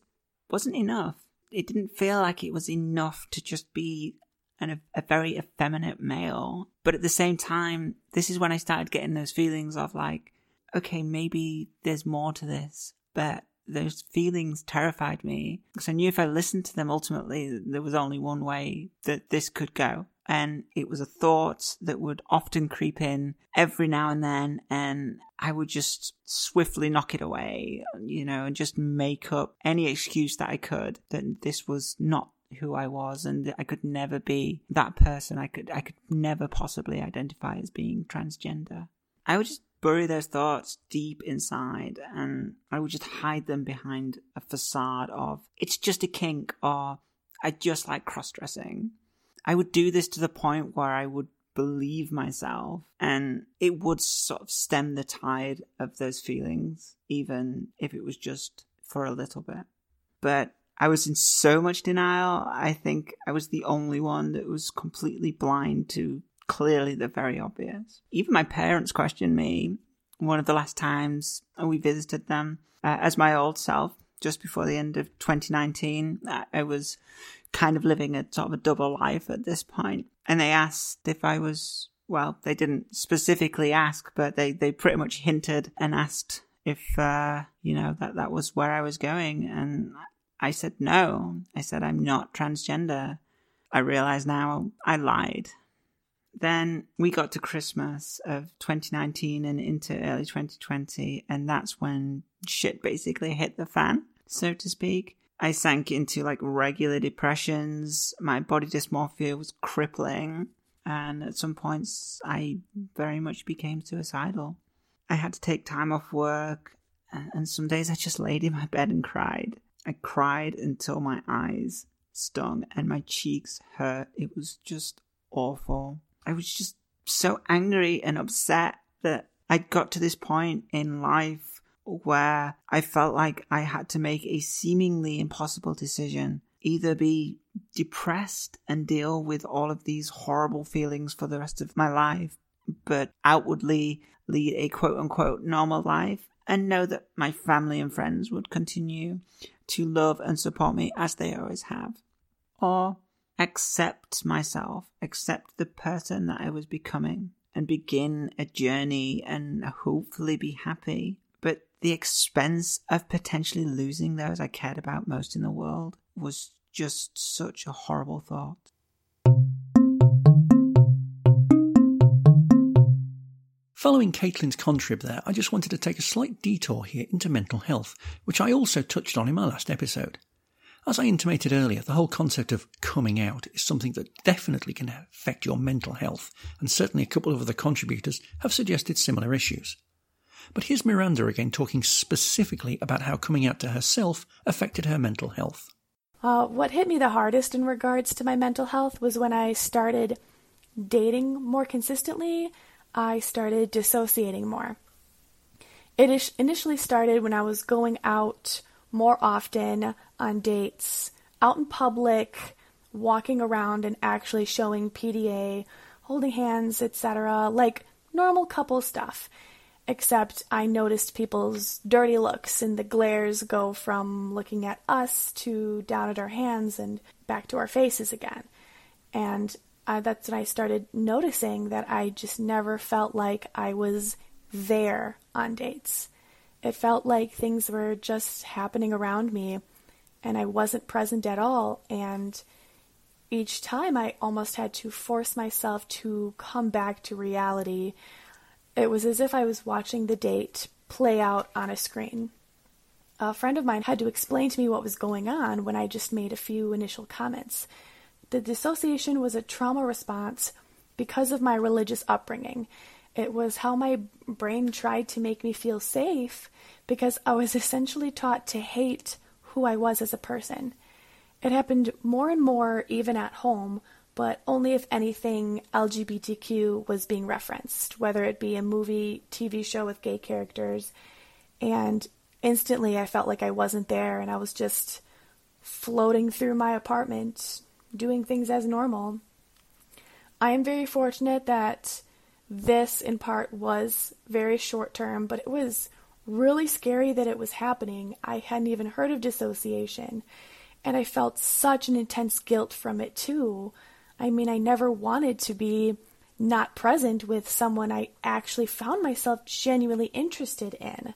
wasn't enough. It didn't feel like it was enough to just be an, a very effeminate male. But at the same time, this is when I started getting those feelings of like, okay, maybe there's more to this, but those feelings terrified me because I knew if I listened to them, ultimately there was only one way that this could go. And it was a thought that would often creep in every now and then, and I would just swiftly knock it away, you know, and just make up any excuse that I could that this was not who I was and I could never be that person. I could I could never possibly identify as being transgender. I would just bury those thoughts deep inside and I would just hide them behind a facade of it's just a kink or I just like cross dressing. I would do this to the point where I would believe myself and it would sort of stem the tide of those feelings, even if it was just for a little bit. But I was in so much denial. I think I was the only one that was completely blind to clearly the very obvious. Even my parents questioned me one of the last times we visited them uh, as my old self just before the end of 2019. I was kind of living a sort of a double life at this point. And they asked if I was, well, they didn't specifically ask, but they, they pretty much hinted and asked if, uh, you know, that, that was where I was going. And I said no. I said, I'm not transgender. I realize now I lied. Then we got to Christmas of 2019 and into early 2020, and that's when shit basically hit the fan, so to speak. I sank into like regular depressions. My body dysmorphia was crippling. And at some points, I very much became suicidal. I had to take time off work. And some days I just laid in my bed and cried. I cried until my eyes stung and my cheeks hurt. It was just awful. I was just so angry and upset that I'd got to this point in life where I felt like I had to make a seemingly impossible decision. Either be depressed and deal with all of these horrible feelings for the rest of my life, but outwardly lead a quote unquote normal life and know that my family and friends would continue to love and support me as they always have. Or accept myself, accept the person that I was becoming, and begin a journey and hopefully be happy. The expense of potentially losing those I cared about most in the world was just such a horrible thought. Following Caitlin's contrib there, I just wanted to take a slight detour here into mental health, which I also touched on in my last episode. As I intimated earlier, the whole concept of coming out is something that definitely can affect your mental health, and certainly a couple of other contributors have suggested similar issues. But here's Miranda again talking specifically about how coming out to herself affected her mental health. Uh, what hit me the hardest in regards to my mental health was when I started dating more consistently I started dissociating more. It initially started when I was going out more often on dates, out in public, walking around and actually showing PDA, holding hands, etc., like normal couple stuff. Except I noticed people's dirty looks and the glares go from looking at us to down at our hands and back to our faces again. And uh, that's when I started noticing that I just never felt like I was there on dates. It felt like things were just happening around me and I wasn't present at all. And each time I almost had to force myself to come back to reality. It was as if I was watching the date play out on a screen. A friend of mine had to explain to me what was going on when I just made a few initial comments. The dissociation was a trauma response because of my religious upbringing. It was how my brain tried to make me feel safe because I was *laughs* essentially taught to hate who I was as a person. It happened more and more even at home, but only if anything LGBTQ was being referenced, whether it be a movie, TV show with gay characters. And instantly I felt like I wasn't there and I was just floating through my apartment, doing things as normal. I am very fortunate that this, in part, was very short term, but it was really scary that it was happening. I hadn't even heard of dissociation, and I felt such an intense guilt from it, too. I mean, I never wanted to be not present with someone I actually found myself genuinely interested in.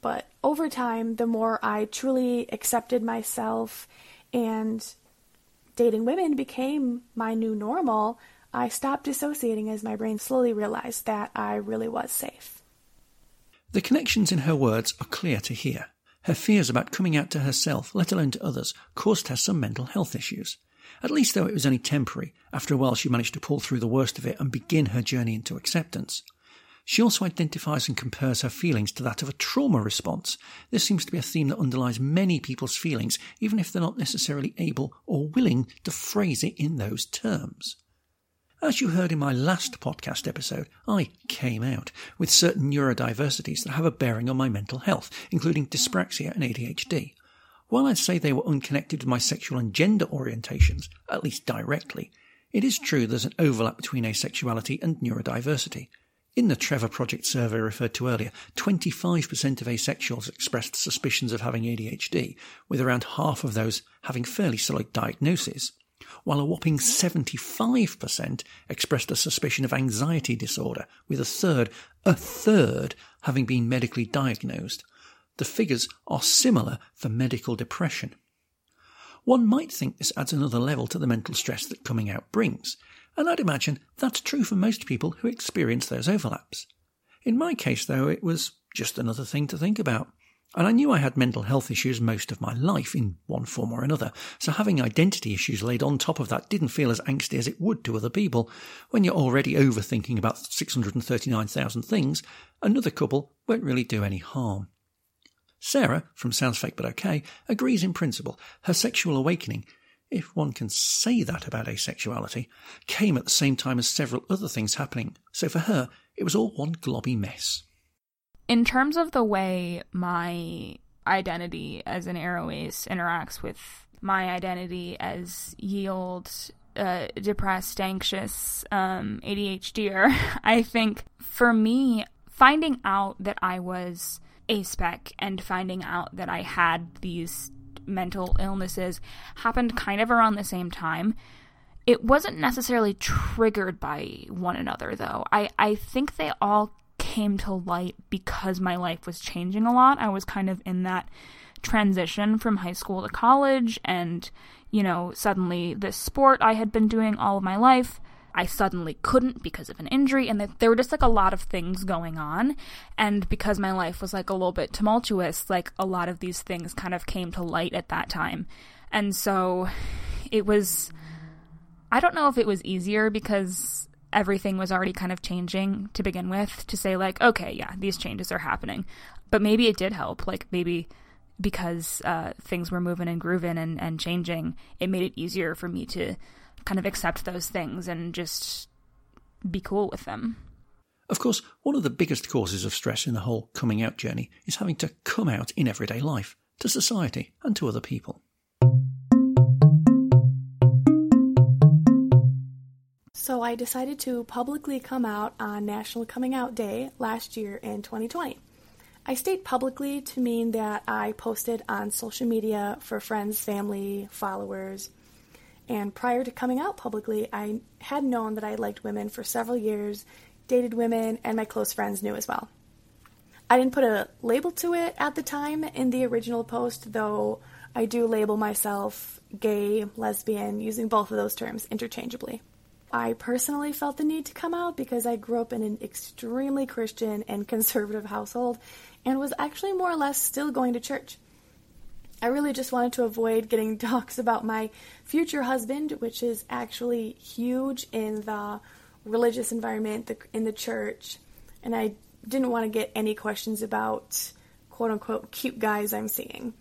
But over time, the more I truly accepted myself and dating women became my new normal, I stopped dissociating as my brain slowly realized that I really was safe. The connections in her words are clear to hear. Her fears about coming out to herself, let alone to others, caused her some mental health issues. At least though it was only temporary, after a while she managed to pull through the worst of it and begin her journey into acceptance. She also identifies and compares her feelings to that of a trauma response. This seems to be a theme that underlies many people's feelings, even if they're not necessarily able or willing to phrase it in those terms. As you heard in my last podcast episode, I came out with certain neurodiversities that have a bearing on my mental health, including dyspraxia and ADHD. While I'd say they were unconnected with my sexual and gender orientations, at least directly, it is true there's an overlap between asexuality and neurodiversity. In the Trevor Project survey referred to earlier, 25% of asexuals expressed suspicions of having ADHD, with around half of those having fairly solid diagnoses, while a whopping 75% expressed a suspicion of anxiety disorder, with a third, a third, having been medically diagnosed. The figures are similar for medical depression. One might think this adds another level to the mental stress that coming out brings, and I'd imagine that's true for most people who experience those overlaps. In my case, though, it was just another thing to think about. And I knew I had mental health issues most of my life in one form or another, so having identity issues laid on top of that didn't feel as angsty as it would to other people. When you're already overthinking about 639,000 things, another couple won't really do any harm. Sarah, from Sounds Fake But Okay, agrees in principle. Her sexual awakening if one can say that about asexuality, came at the same time as several other things happening, so for her, it was all one globby mess. In terms of the way my identity as an aroace interacts with my identity as yield, uh, depressed, anxious, um, ADHDer, *laughs* I think for me, finding out that I was A-spec and finding out that I had these mental illnesses happened kind of around the same time. It wasn't necessarily triggered by one another though. I, I think they all came to light because my life was changing a lot. I was kind of in that transition from high school to college and, you know, suddenly this sport I had been doing all of my life I suddenly couldn't because of an injury, and there were just like a lot of things going on. And because my life was like a little bit tumultuous, like a lot of these things kind of came to light at that time. And so it was, I don't know if it was easier because everything was already kind of changing to begin with to say, like, okay, yeah, these changes are happening. But maybe it did help. Like, maybe because uh, things were moving and grooving and, and changing, it made it easier for me to kind of accept those things and just be cool with them. Of course, one of the biggest causes of stress in the whole coming out journey is having to come out in everyday life, to society, and to other people. So I decided to publicly come out on National Coming Out Day last year in 2020. I state publicly to mean that I posted on social media for friends, family, followers, and prior to coming out publicly, I had known that I liked women for several years, dated women, and my close friends knew as well. I didn't put a label to it at the time in the original post, though I do label myself gay, lesbian, using both of those terms interchangeably. I personally felt the need to come out because I grew up in an extremely Christian and *laughs* conservative household and was actually more or less still going to church. I really just wanted to avoid getting *laughs* talks about my future husband, which is actually huge in the religious environment, the, in the church, and I didn't want to get any questions about quote unquote cute guys I'm seeing.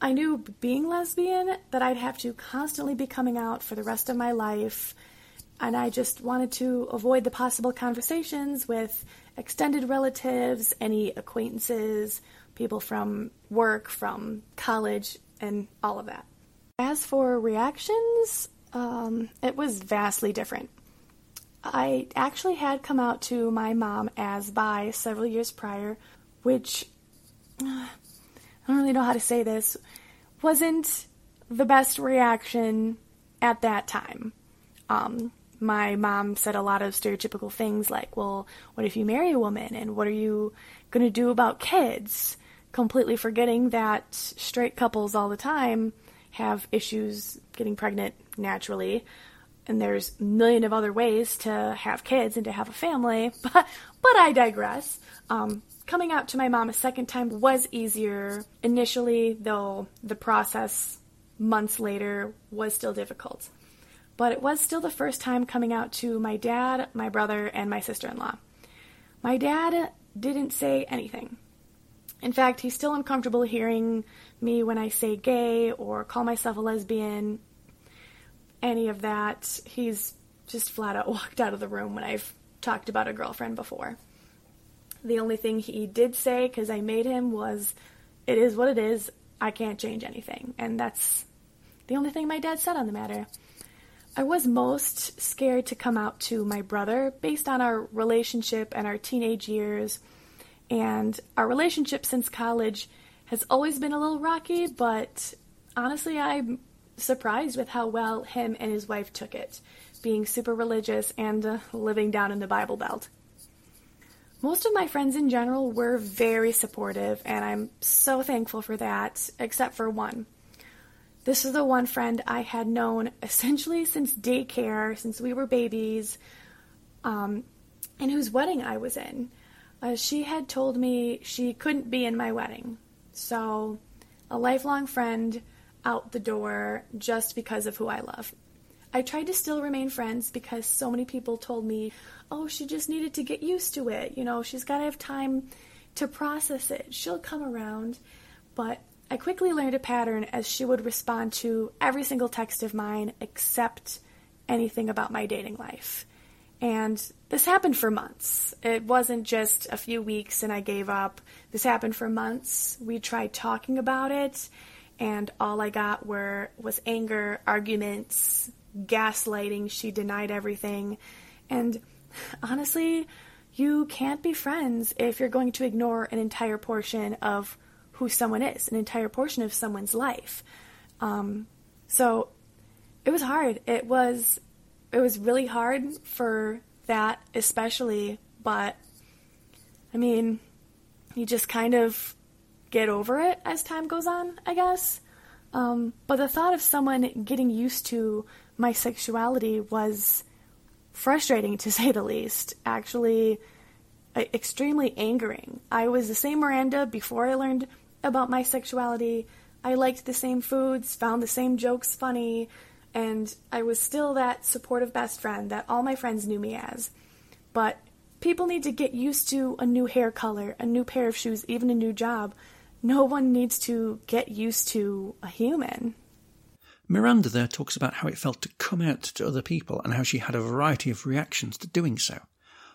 I knew being lesbian that I'd have to constantly be coming out for the rest of my life, and I just wanted to avoid the possible conversations with extended relatives, any acquaintances, people from work, from college, and all of that. As for reactions, um, it was vastly different. I actually had come out to my mom as bi several years prior, which uh, I don't really know how to say this, wasn't the best reaction at that time. Um, my mom said a lot of stereotypical things like, well, what if you marry a woman? And what are you going to do about kids? Completely forgetting that straight couples all the time have issues getting pregnant naturally. And there's a million of other ways to have kids and to have a family. *laughs* But but I digress. Um, coming out to my mom a second time was easier. Initially though the process months later was still difficult. But it was still the first time coming out to my dad my brother and my sister-in-law. My dad didn't say anything in fact, he's still uncomfortable hearing me when I say gay or call myself a lesbian, any of that. He's just flat out *laughs* walked out of the room when I've talked about a girlfriend before. The only thing he did say, because I made him, was, It is what it is. I can't change anything. And that's the only thing my dad said on the matter. I was most scared to come out to my brother based on our relationship and our teenage years and our relationship since college has always been a little rocky, but honestly, I'm surprised with how well him and his wife took it, being super religious and uh, living down in the Bible Belt. Most of my friends in general were very supportive, and I'm so thankful for that, except for one. This is the one friend I had known *laughs* essentially since daycare, since we were babies, um, and whose wedding I was in. Uh, she had told me she couldn't be in my wedding. So, a lifelong friend out the door just because of who I love. I tried to still remain friends because so many people told me, oh, she just needed to get used to it. You know, she's got to have time to process it. She'll come around. But I quickly learned a pattern as she would respond to every single text of mine except anything about my dating life. And this happened for months. It wasn't just a few weeks and I gave up. This happened for months. We tried talking about it, and all I got were was anger, arguments, gaslighting. She denied everything. And honestly, you can't be friends if you're going to ignore an entire portion of who someone is, an entire portion of someone's life. Um, so it was hard. It was it was really hard for that especially, but I mean, you just kind of get over it as time goes on, I guess. Um, but the thought of someone getting used to my sexuality was frustrating to *laughs* say the least. Actually, extremely angering. I was the same Miranda before I learned about my sexuality. I liked the same foods, found the same jokes funny, and I was still that supportive best friend that all my friends knew me as. But people need to get used to a new hair color, a new pair of shoes, even a new job. No one needs to get used to a human. Miranda there talks about how it felt to come out to other people and how she had a variety of reactions to doing so.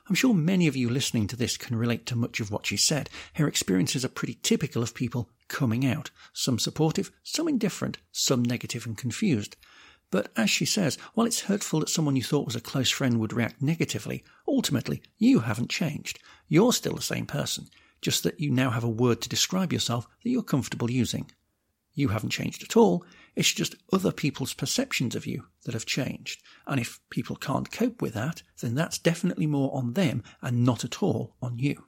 I'm sure many of you listening to this can relate to much of what she said. Her experiences are pretty typical of people coming out, some supportive, some indifferent, some negative and confused. But as she says, while it's hurtful that someone you thought was a close friend would react negatively, ultimately you haven't changed. You're still the same person, just that you now have a word to describe yourself that you're comfortable using. You haven't changed at all, it's just other people's perceptions of you that have changed. And if people can't cope with that, then that's definitely more on them and not at all on you.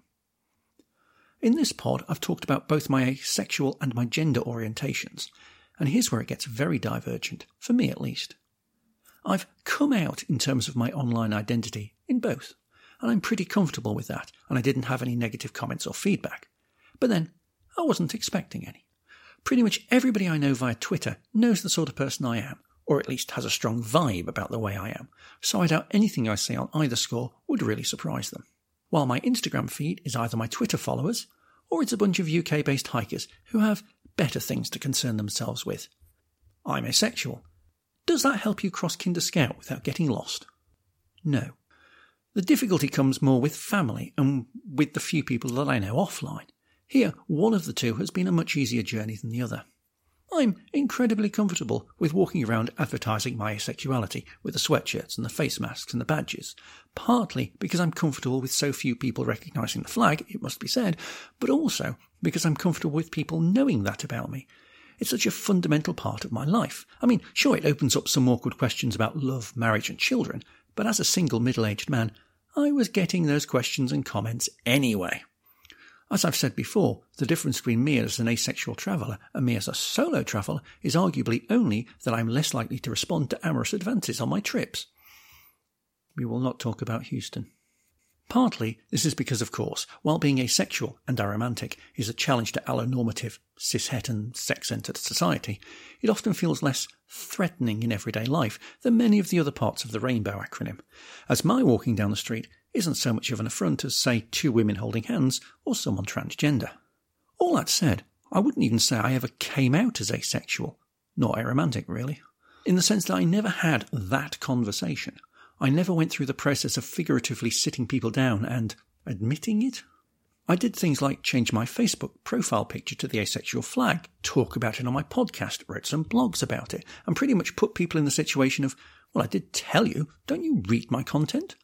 In this pod, I've talked about both my asexual and my gender orientations, and here's where it gets very divergent, for me at least. I've come out in terms of my online identity in both, and I'm pretty comfortable with that, and I didn't have any negative comments or feedback. But then, I wasn't expecting any. Pretty much everybody I know via Twitter knows the sort of person I am, or at least has a strong vibe about the way I am, so I doubt anything I say on either score would really surprise them. While my Instagram feed is either my Twitter followers, or it's a bunch of UK based hikers who have better things to concern themselves with. I'm asexual. Does that help you cross Kinder Scout without getting lost? No. The difficulty comes more with family and with the few people that I know offline. Here, one of the two has been a much easier journey than the other. I'm incredibly comfortable with walking around advertising my asexuality with the sweatshirts and the face masks and the badges, partly because I'm comfortable with so few people recognising the flag, it must be said, but also because I'm comfortable with people knowing that about me. It's such a fundamental part of my life. I mean, sure, it opens up some awkward questions about love, marriage, and children, but as a single middle aged man, I was getting those questions and comments anyway. As I've said before, the difference between me as an asexual traveller and me as a solo traveller is arguably only that I'm less likely to respond to amorous advances on my trips. We will not talk about Houston. Partly, this is because, of course, while being asexual and aromantic is a challenge to allonormative, cishet and sex-centred society, it often feels less threatening in everyday life than many of the other parts of the rainbow acronym, as my walking down the street isn't so much of an affront as, say, two women holding hands or someone transgender. All that said, I wouldn't even say I ever came out as asexual, nor aromantic, really, in the sense that I never had that conversation. I never went through the process of figuratively sitting people down and admitting it. I did things like change my Facebook profile picture to the asexual flag, talk about it on my podcast, wrote some blogs about it, and pretty much put people in the situation of, well, I did tell you, don't you read my content?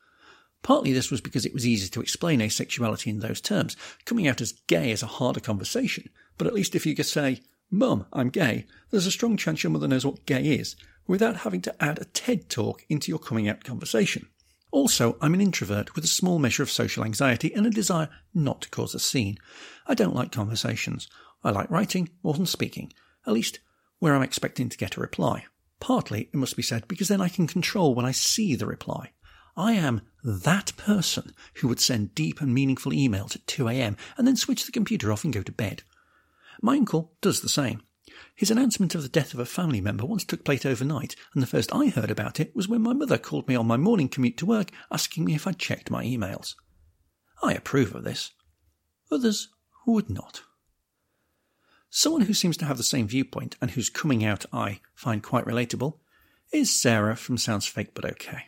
Partly this was because it was easy to explain asexuality in those terms. Coming out as gay is a harder conversation, but at least if you could say, Mum, I'm gay, there's a strong chance your mother knows what gay is, without having to add a TED talk into your coming out conversation. Also, I'm an introvert with a small measure of social anxiety and a desire not to cause a scene. I don't like conversations. I like writing more than speaking, at least where I'm expecting to get a reply. Partly, it must be said, because then I can control when I see the reply. I am that person who would send deep and meaningful emails at 2 a.m. and then switch the computer off and go to bed. My uncle does the same. His announcement of the death of a family member once took place overnight, and the first I heard about it was when my mother called me on my morning commute to work asking me if I'd checked my emails. I approve of this. Others would not. Someone who seems to have the same viewpoint and whose coming out I find quite relatable is Sarah from Sounds Fake But Okay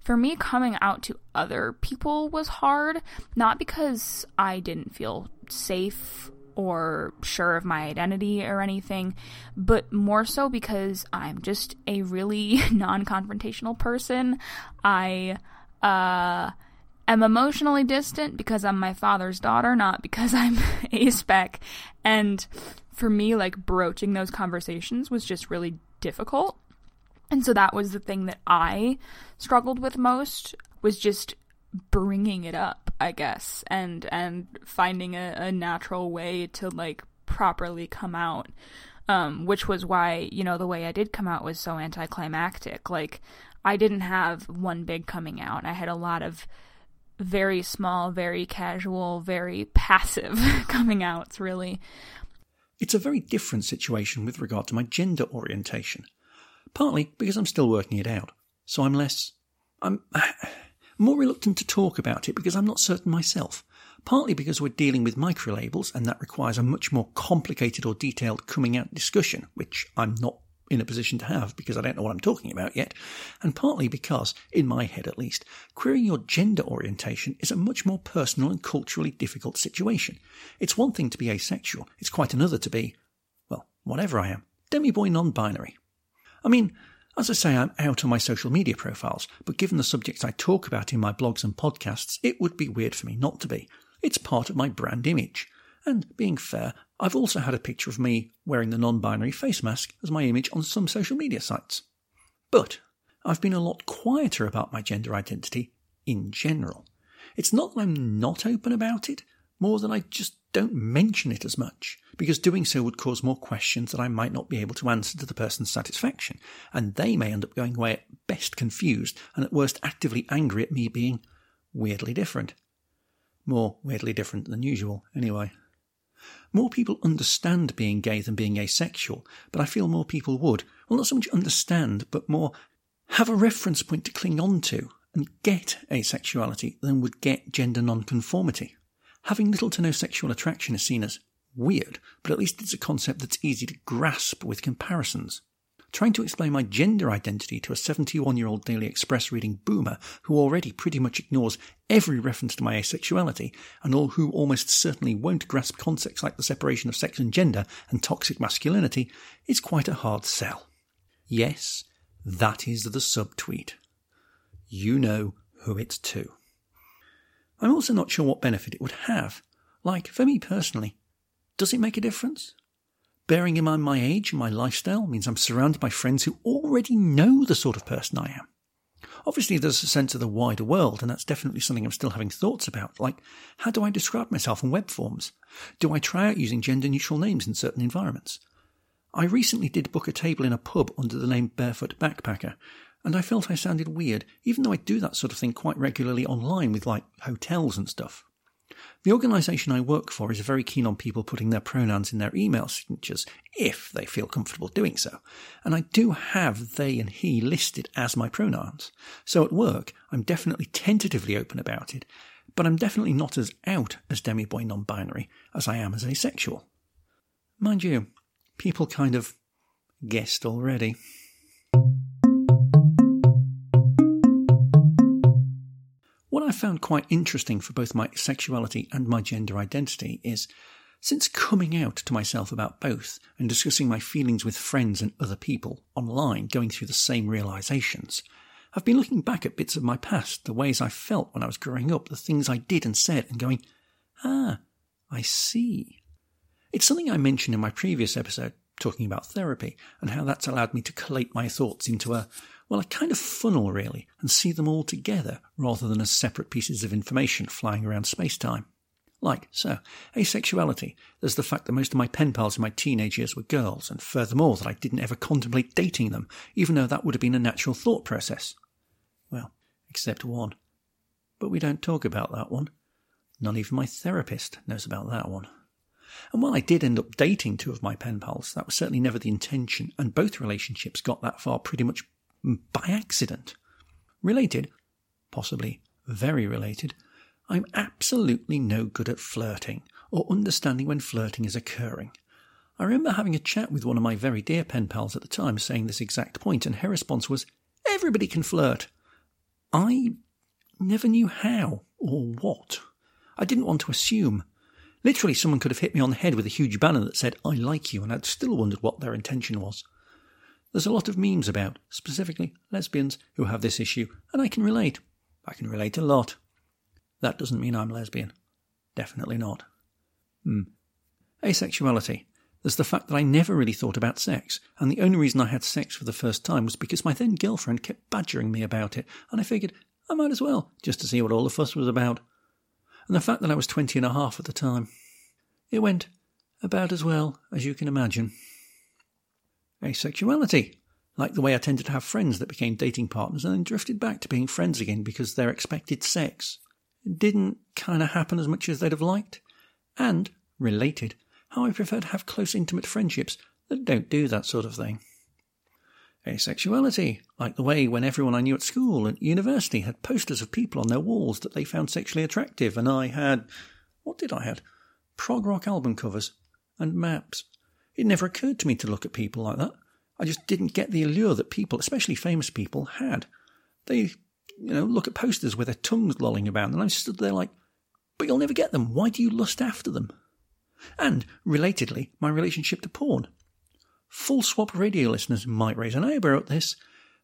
for me, coming out to other people was hard, not because I didn't feel safe or sure of my identity or anything, but more so because I'm just a really *laughs* non confrontational person. I, uh, am emotionally distant because I'm my father's daughter, not because I'm *laughs* a-spec. And for me, like broaching those conversations was just really difficult. And so that was the thing that I struggled with most was just bringing it up, I guess, and and finding a, a natural way to like properly come out. Um, which was why, you know, the way I did come out was so anticlimactic. Like, I didn't have one big coming out. I had a lot of very small, very casual, very *laughs* passive *laughs* coming outs, really. It's a very different situation with regard to my gender orientation. Partly because I'm still working it out, so I'm less. I'm *sighs* more reluctant to talk about it because I'm not certain myself partly because we're dealing with microlabels and that requires a much more complicated or detailed coming out discussion, which I'm not in a position to have because I don't know what I'm talking about yet, and partly because, in my head at least, querying your gender orientation is a much more personal and culturally difficult situation. It's one thing to be asexual, it's quite another to be, well, whatever I am, demi boy non binary. I mean, as I say, I'm out on my social media profiles, but given the subjects I talk about in my blogs and podcasts, it would be weird for me not to be. It's part of my brand image. And being fair, I've also had a picture of me wearing the non binary face mask as my image on some social media sites. But I've been a lot quieter about my gender identity in general. It's not that I'm not open about it, more than I just don't mention it as much, because doing so would cause more questions that I might not be able to answer to the person's satisfaction, and they may end up going away at best confused and at worst actively angry at me being weirdly different. More weirdly different than usual, anyway. More people understand being gay than being asexual, but I feel more people would, well, not so much understand, but more have a reference point to cling on to and get asexuality than would get gender nonconformity. Having little to no sexual attraction is seen as weird, but at least it's a concept that's easy to grasp with comparisons trying to explain my gender identity to a 71 year old Daily Express reading boomer who already pretty much ignores every reference to my asexuality and all who almost certainly won't grasp concepts like the separation of sex and gender and toxic masculinity is quite a hard sell. Yes, that is the subtweet. You know who it's to. I'm also not sure what benefit it would have. Like, for me personally, does it make a difference? Bearing in mind my age and my lifestyle means I'm surrounded by friends who already know the sort of person I am. Obviously, there's a sense of the wider world, and that's definitely something I'm still having thoughts about. Like, how do I describe myself in web forms? Do I try out using gender neutral names in certain environments? I recently did book a table in a pub under the name Barefoot Backpacker, and I felt I sounded weird, even though I do that sort of thing quite regularly online with like hotels and stuff. The organisation I work for is very keen on people putting their pronouns in their email signatures if they feel comfortable doing so, and I do have they and he listed as my pronouns. So at work, I'm definitely tentatively open about it, but I'm definitely not as out as demi-boy non-binary as I am as asexual. Mind you, people kind of guessed already. What I found quite interesting for both my sexuality and my gender identity is since coming out to myself about both and discussing my feelings with friends and other people online, going through the same realizations, I've been looking back at bits of my past, the ways I felt when I was growing up, the things I did and said, and going, ah, I see. It's something I mentioned in my previous episode, talking about therapy, and how that's allowed me to collate my thoughts into a well, a kind of funnel, really, and see them all together rather than as separate pieces of information flying around space time. Like so, asexuality, there's the fact that most of my pen pals in my teenage years were girls, and furthermore that I didn't ever contemplate dating them, even though that would have been a natural thought process. Well, except one. But we don't talk about that one. Not even my therapist knows about that one. And while I did end up dating two of my pen pals, that was certainly never the intention, and both relationships got that far pretty much by accident. Related, possibly very related, I'm absolutely no good at flirting or understanding when flirting is occurring. I remember having a chat with one of my very dear pen pals at the time saying this exact point, and her response was, Everybody can flirt. I never knew how or what. I didn't want to assume. Literally, someone could have hit me on the head with a huge banner that said, I like you, and I'd still wondered what their intention was. There's a lot of memes about, specifically lesbians, who have this issue, and I can relate. I can relate a lot. That doesn't mean I'm lesbian. Definitely not. Hmm. Asexuality. There's the fact that I never really thought about sex, and the only reason I had sex for the first time was because my then girlfriend kept badgering me about it, and I figured I might as well, just to see what all the fuss was about. And the fact that I was twenty and a half at the time. It went about as well as you can imagine. Asexuality. Like the way I tended to have friends that became dating partners and then drifted back to being friends again because their expected sex didn't kind of happen as much as they'd have liked. And, related, how I prefer to have close, intimate friendships that don't do that sort of thing. Asexuality, like the way when everyone I knew at school and university had posters of people on their walls that they found sexually attractive, and I had. What did I had? Prog rock album covers and maps. It never occurred to me to look at people like that. I just didn't get the allure that people, especially famous people, had. They, you know, look at posters with their tongues lolling about, and I stood there like, but you'll never get them. Why do you lust after them? And, relatedly, my relationship to porn. Full swap radio listeners might raise an eyebrow at this,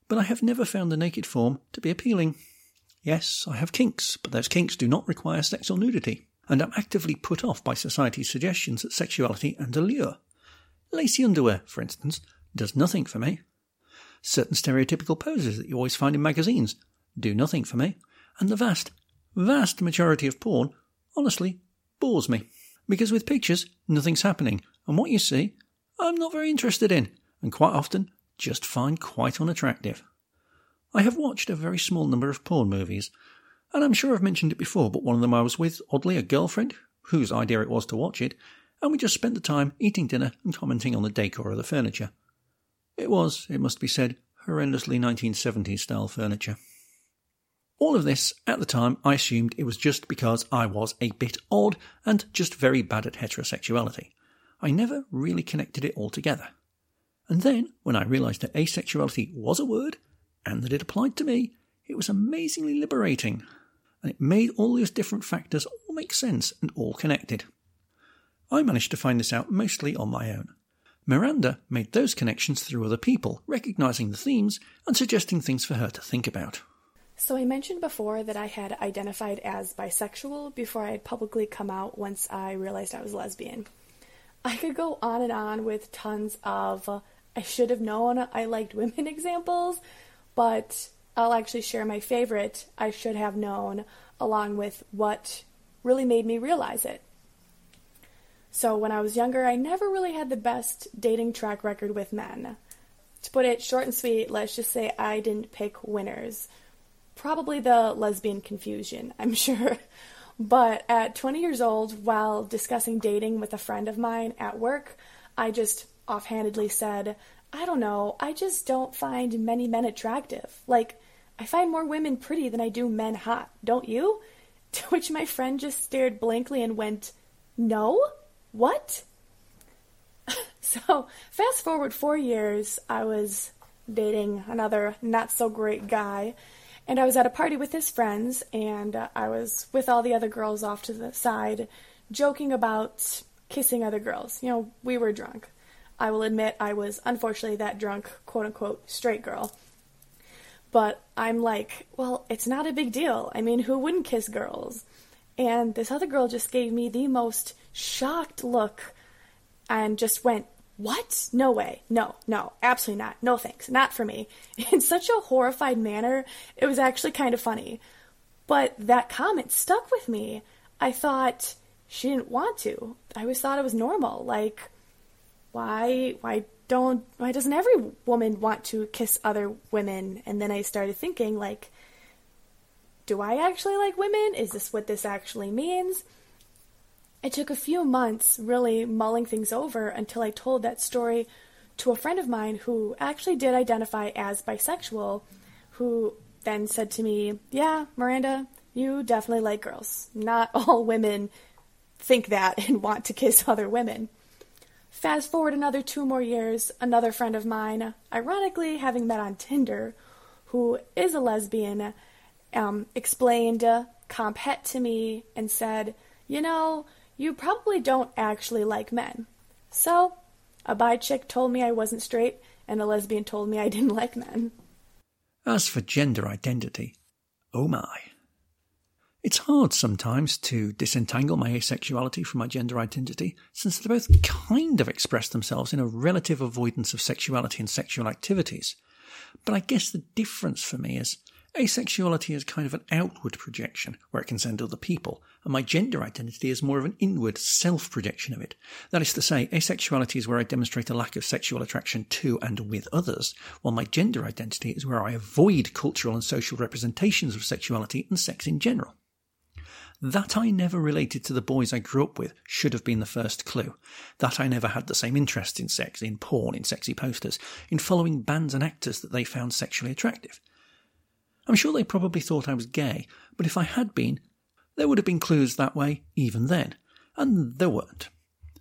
but I have never found the naked form to be appealing. Yes, I have kinks, but those kinks do not require sex or nudity, and I'm actively put off by society's suggestions that sexuality and allure. Lacy underwear, for instance, does nothing for me. Certain stereotypical poses that you always find in magazines do nothing for me, and the vast, vast majority of porn, honestly, bores me. Because with pictures, nothing's happening, and what you see, I'm not very interested in, and quite often just find quite unattractive. I have watched a very small number of porn movies, and I'm sure I've mentioned it before, but one of them I was with, oddly, a girlfriend, whose idea it was to watch it, and we just spent the time eating dinner and commenting on the decor of the furniture. It was, it must be said, horrendously 1970s style furniture. All of this, at the time, I assumed it was just because I was a bit odd and just very bad at heterosexuality. I never really connected it all together. And then, when I realised that asexuality was a word, and that it applied to me, it was amazingly liberating. And it made all those different factors all make sense and all connected. I managed to find this out mostly on my own. Miranda made those connections through other people, recognizing the themes and suggesting things for her to think about. So, I mentioned before that I had identified as bisexual before I had publicly come out once I realized I was lesbian. I could go on and on with tons of I should have known I liked women *laughs* examples, but I'll actually share my favorite I should have known along with what really made me realize it. So, when I was younger, I never really had the best dating track record with men. To put it short and sweet, let's just say I didn't pick winners probably the lesbian confusion, *laughs* I'm sure. But at 20 years old, while discussing dating with a friend of mine at work, I just offhandedly said, I don't know, I just don't find many men attractive. Like, I find more women pretty than I do men hot, don't you? *laughs* To which my friend just stared blankly and went, No? What? *laughs* so, fast forward four years, I was dating another not so great guy and I was at a party with his friends, and uh, I was with all the other girls off to the side, joking about kissing other girls. You know, we were drunk. I will admit I was unfortunately that drunk, quote unquote, straight girl. But I'm like, well, it's not a big deal. I mean, who wouldn't kiss girls? And this other girl just gave me the most shocked look and just went, what? No way. No, no, absolutely not. No thanks. Not for me. *laughs* In such a horrified manner, it was actually kind of funny. But that comment stuck with me. I thought she didn't want to. I always thought it was normal. Like, why, why don't, why doesn't every woman want to kiss other women? And then I started thinking, like, do I actually like women? Is this what this actually means? It took a few months really mulling things over until I told that story to a friend of mine who actually did identify as bisexual, who then said to me, Yeah, Miranda, you definitely like girls. Not *laughs* all women think that and want to kiss other women. Fast forward another two more years, another friend of mine, ironically having met on Tinder, who is a lesbian, um, explained uh, comphet to me and said, You know, you probably don't actually like men. So, a bi chick told me I wasn't straight, and a lesbian told me I didn't *laughs* like men. As for gender identity, oh my. It's hard sometimes to disentangle my asexuality from my gender identity, since they both kind of express themselves in a relative avoidance of sexuality and sexual activities. But I guess the difference for me is asexuality is kind of an outward projection where it can send other people, and my gender identity is more of an inward self projection of it. That is to say, asexuality is where I demonstrate a lack of sexual attraction to and with others, while my gender identity is where I avoid cultural and social representations of sexuality and sex in general. That I never related to the boys I grew up with should have been the first clue. That I never had the same interest in sex, in porn, in sexy posters, in following bands and actors that they found sexually attractive. I'm sure they probably thought I was gay, but if I had been, there would have been clues that way even then, and there weren't.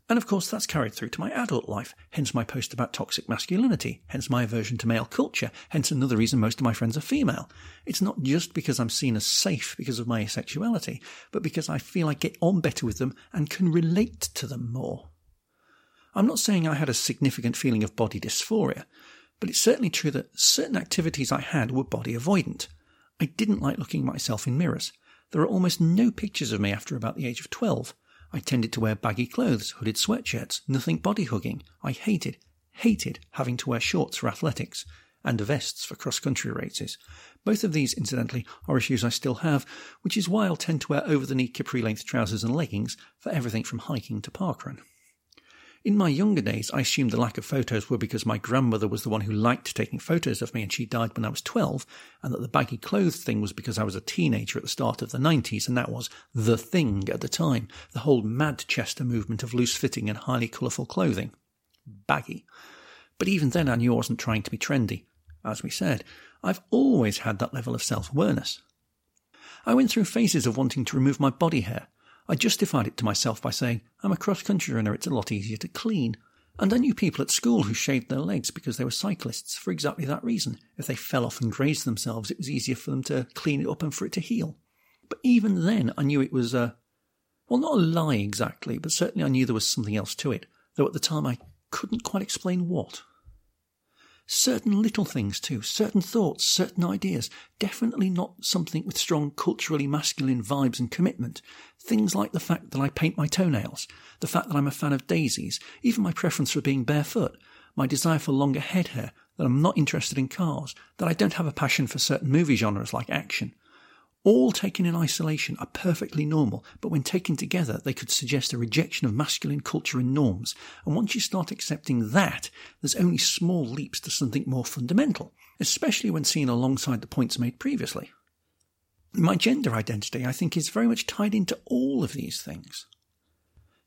And of course, that's carried through to my adult life, hence my post about toxic masculinity, hence my aversion to male culture, hence another reason most of my friends are female. It's not just because I'm seen as safe because of my asexuality, but because I feel I get on better with them and can relate to them more. I'm not saying I had a significant feeling of body dysphoria, but it's certainly true that certain activities I had were body avoidant. I didn't like looking at myself in mirrors. There are almost no pictures of me after about the age of 12. I tended to wear baggy clothes, hooded sweatshirts, nothing body hugging. I hated, hated having to wear shorts for athletics and vests for cross country races. Both of these, incidentally, are issues I still have, which is why I'll tend to wear over the knee capri length trousers and leggings for everything from hiking to parkrun. In my younger days, I assumed the lack of photos were because my grandmother was the one who liked taking photos of me and she died when I was 12, and that the baggy clothes thing was because I was a teenager at the start of the 90s and that was the thing at the time, the whole Madchester movement of loose fitting and highly colourful clothing. Baggy. But even then, I knew I wasn't trying to be trendy. As we said, I've always had that level of self awareness. I went through phases of wanting to remove my body hair, I justified it to myself by saying, I'm a cross country runner, it's a lot easier to clean. And I knew people at school who shaved their legs because they were cyclists for exactly that reason. If they fell off and grazed themselves, it was easier for them to clean it up and for it to heal. But even then, I knew it was a, well, not a lie exactly, but certainly I knew there was something else to it, though at the time I couldn't quite explain what. Certain little things too, certain thoughts, certain ideas, definitely not something with strong culturally masculine vibes and commitment. Things like the fact that I paint my toenails, the fact that I'm a fan of daisies, even my preference for being barefoot, my desire for longer head hair, that I'm not interested in cars, that I don't have a passion for certain movie genres like action, all taken in isolation are perfectly normal, but when taken together, they could suggest a rejection of masculine culture and norms. And once you start accepting that, there's only small leaps to something more fundamental, especially when seen alongside the points made previously. My gender identity, I think, is very much tied into all of these things.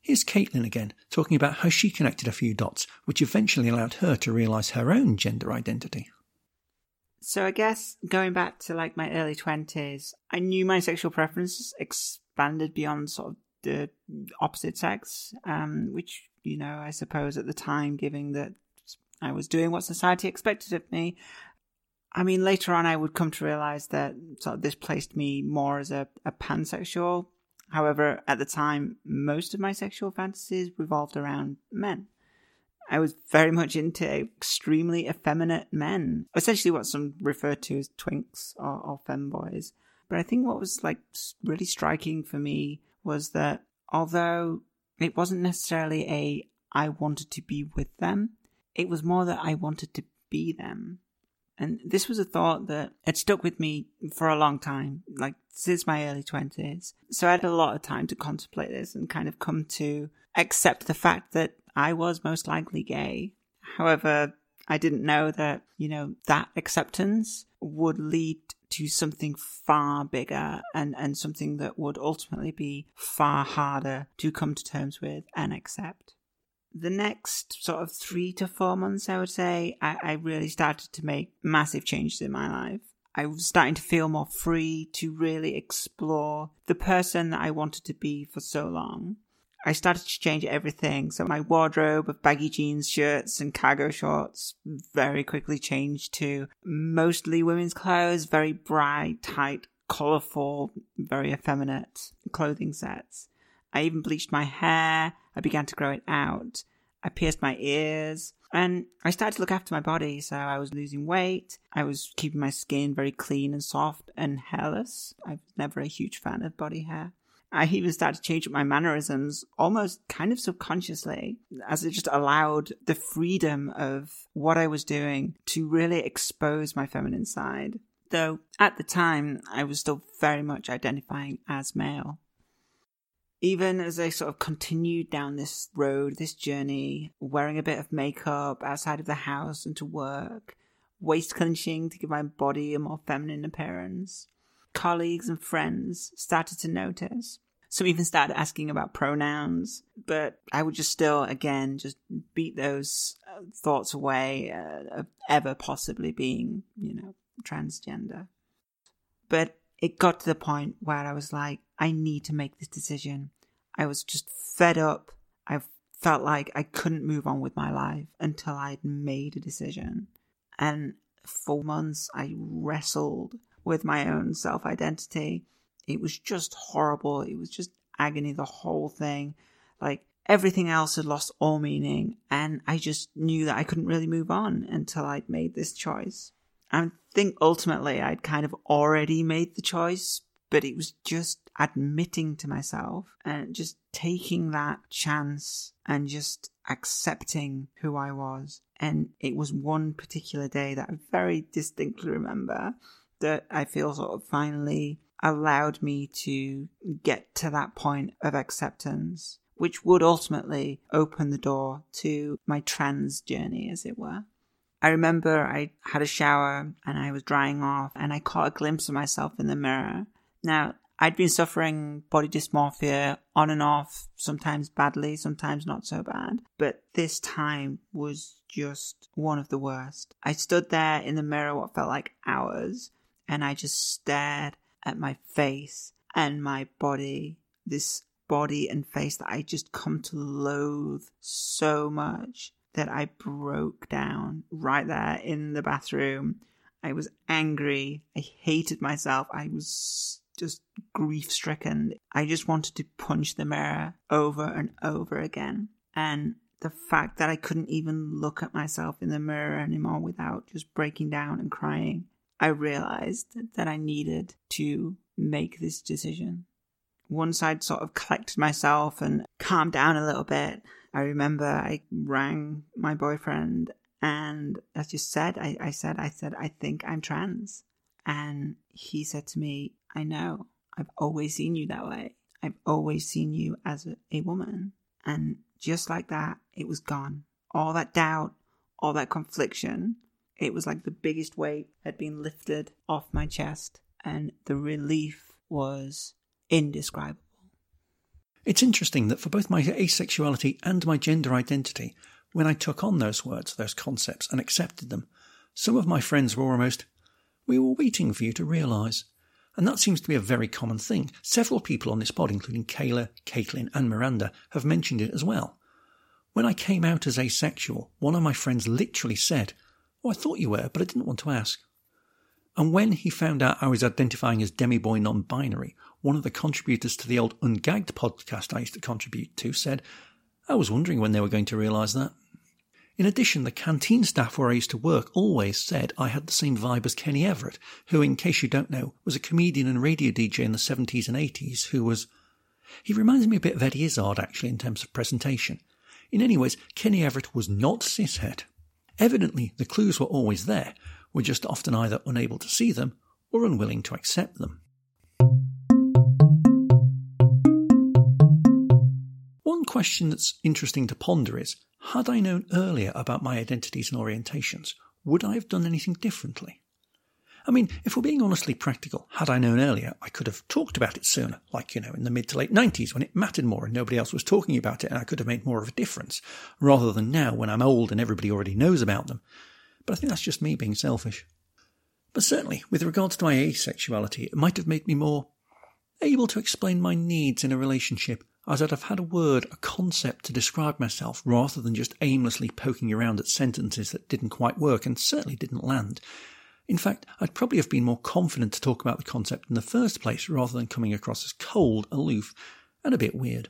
Here's Caitlin again, talking about how she connected a few dots, which eventually allowed her to realise her own gender identity. So I guess going back to like my early twenties, I knew my sexual preferences expanded beyond sort of the opposite sex, um, which you know I suppose at the time, given that I was doing what society expected of me. I mean, later on, I would come to realize that sort of this placed me more as a, a pansexual. However, at the time, most of my sexual fantasies revolved around men. I was very much into extremely effeminate men, essentially what some refer to as twinks or, or femboys. But I think what was like really striking for me was that although it wasn't necessarily a I wanted to be with them, it was more that I wanted to be them. And this was a thought that had stuck with me for a long time, like since my early 20s. So I had a lot of time to contemplate this and kind of come to accept the fact that I was most likely gay. However, I didn't know that, you know, that acceptance would lead to something far bigger and, and something that would ultimately be far harder to come to terms with and accept. The next sort of three to four months, I would say, I, I really started to make massive changes in my life. I was starting to feel more free to really explore the person that I wanted to be for so long. I started to change everything. So my wardrobe of baggy jeans, shirts, and cargo shorts very quickly changed to mostly women's clothes, very bright, tight, colorful, very effeminate clothing sets. I even bleached my hair. I began to grow it out. I pierced my ears. And I started to look after my body, so I was losing weight. I was keeping my skin very clean and soft and hairless. I was never a huge fan of body hair. I even started to change my mannerisms almost kind of subconsciously as it just allowed the freedom of what I was doing to really expose my feminine side. Though at the time, I was still very much identifying as male even as I sort of continued down this road, this journey, wearing a bit of makeup outside of the house and to work, waist clenching to give my body a more feminine appearance, colleagues and friends started to notice. Some even started asking about pronouns, but I would just still, again, just beat those uh, thoughts away uh, of ever possibly being, you know, transgender. But it got to the point where I was like, I need to make this decision. I was just fed up. I felt like I couldn't move on with my life until I'd made a decision. And for months, I wrestled with my own self identity. It was just horrible. It was just agony, the whole thing. Like everything else had lost all meaning. And I just knew that I couldn't really move on until I'd made this choice. I think ultimately I'd kind of already made the choice, but it was just admitting to myself and just taking that chance and just accepting who I was. And it was one particular day that I very distinctly remember that I feel sort of finally allowed me to get to that point of acceptance, which would ultimately open the door to my trans journey, as it were. I remember I had a shower and I was drying off and I caught a glimpse of myself in the mirror. Now, I'd been suffering body dysmorphia on and off, sometimes badly, sometimes not so bad. But this time was just one of the worst. I stood there in the mirror what felt like hours, and I just stared at my face and my body. This body and face that I just come to loathe so much that I broke down right there in the bathroom. I was angry. I hated myself. I was just grief stricken. I just wanted to punch the mirror over and over again. And the fact that I couldn't even look at myself in the mirror anymore without just breaking down and crying, I realized that I needed to make this decision. Once I'd sort of collected myself and calmed down a little bit, I remember I rang my boyfriend and as you said, I, I said, I said, I think I'm trans. And he said to me, I know. I've always seen you that way. I've always seen you as a, a woman. And just like that, it was gone. All that doubt, all that confliction, it was like the biggest weight had been lifted off my chest. And the relief was indescribable. It's interesting that for both my asexuality and my gender identity, when I took on those words, those concepts, and accepted them, some of my friends were almost, We were waiting for you to realise. And that seems to be a very common thing. Several people on this pod, including Kayla, Caitlin, and Miranda, have mentioned it as well. When I came out as asexual, one of my friends literally said, Oh, I thought you were, but I didn't want to ask. And when he found out I was identifying as demi-boy non-binary, one of the contributors to the old Ungagged podcast I used to contribute to said, I was wondering when they were going to realise that. In addition, the canteen staff where I used to work always said I had the same vibe as Kenny Everett, who, in case you don't know, was a comedian and radio DJ in the 70s and 80s who was. He reminds me a bit of Eddie Izzard, actually, in terms of presentation. In any ways, Kenny Everett was not cishet. Evidently, the clues were always there, we're just often either unable to see them or unwilling to accept them. One question that's interesting to ponder is had I known earlier about my identities and orientations, would I have done anything differently? I mean, if we're being honestly practical, had I known earlier, I could have talked about it sooner, like, you know, in the mid to late 90s when it mattered more and nobody else was talking about it and I could have made more of a difference, rather than now when I'm old and everybody already knows about them. But I think that's just me being selfish. But certainly, with regards to my asexuality, it might have made me more able to explain my needs in a relationship as I'd have had a word, a concept to describe myself rather than just aimlessly poking around at sentences that didn't quite work and certainly didn't land. In fact, I'd probably have been more confident to talk about the concept in the first place rather than coming across as cold, aloof, and a bit weird.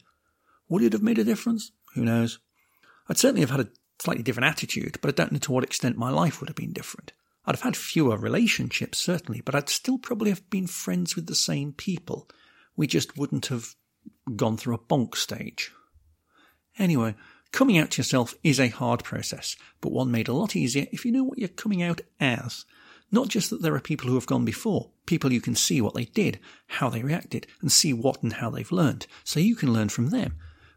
Would it have made a difference? Who knows? I'd certainly have had a slightly different attitude, but I don't know to what extent my life would have been different. I'd have had fewer relationships, certainly, but I'd still probably have been friends with the same people. We just wouldn't have gone through a bonk stage. Anyway, coming out to yourself is a hard process, but one made a lot easier if you know what you're coming out as. Not just that there are people who have gone before, people you can see what they did, how they reacted, and see what and how they've learned, so you can learn from them.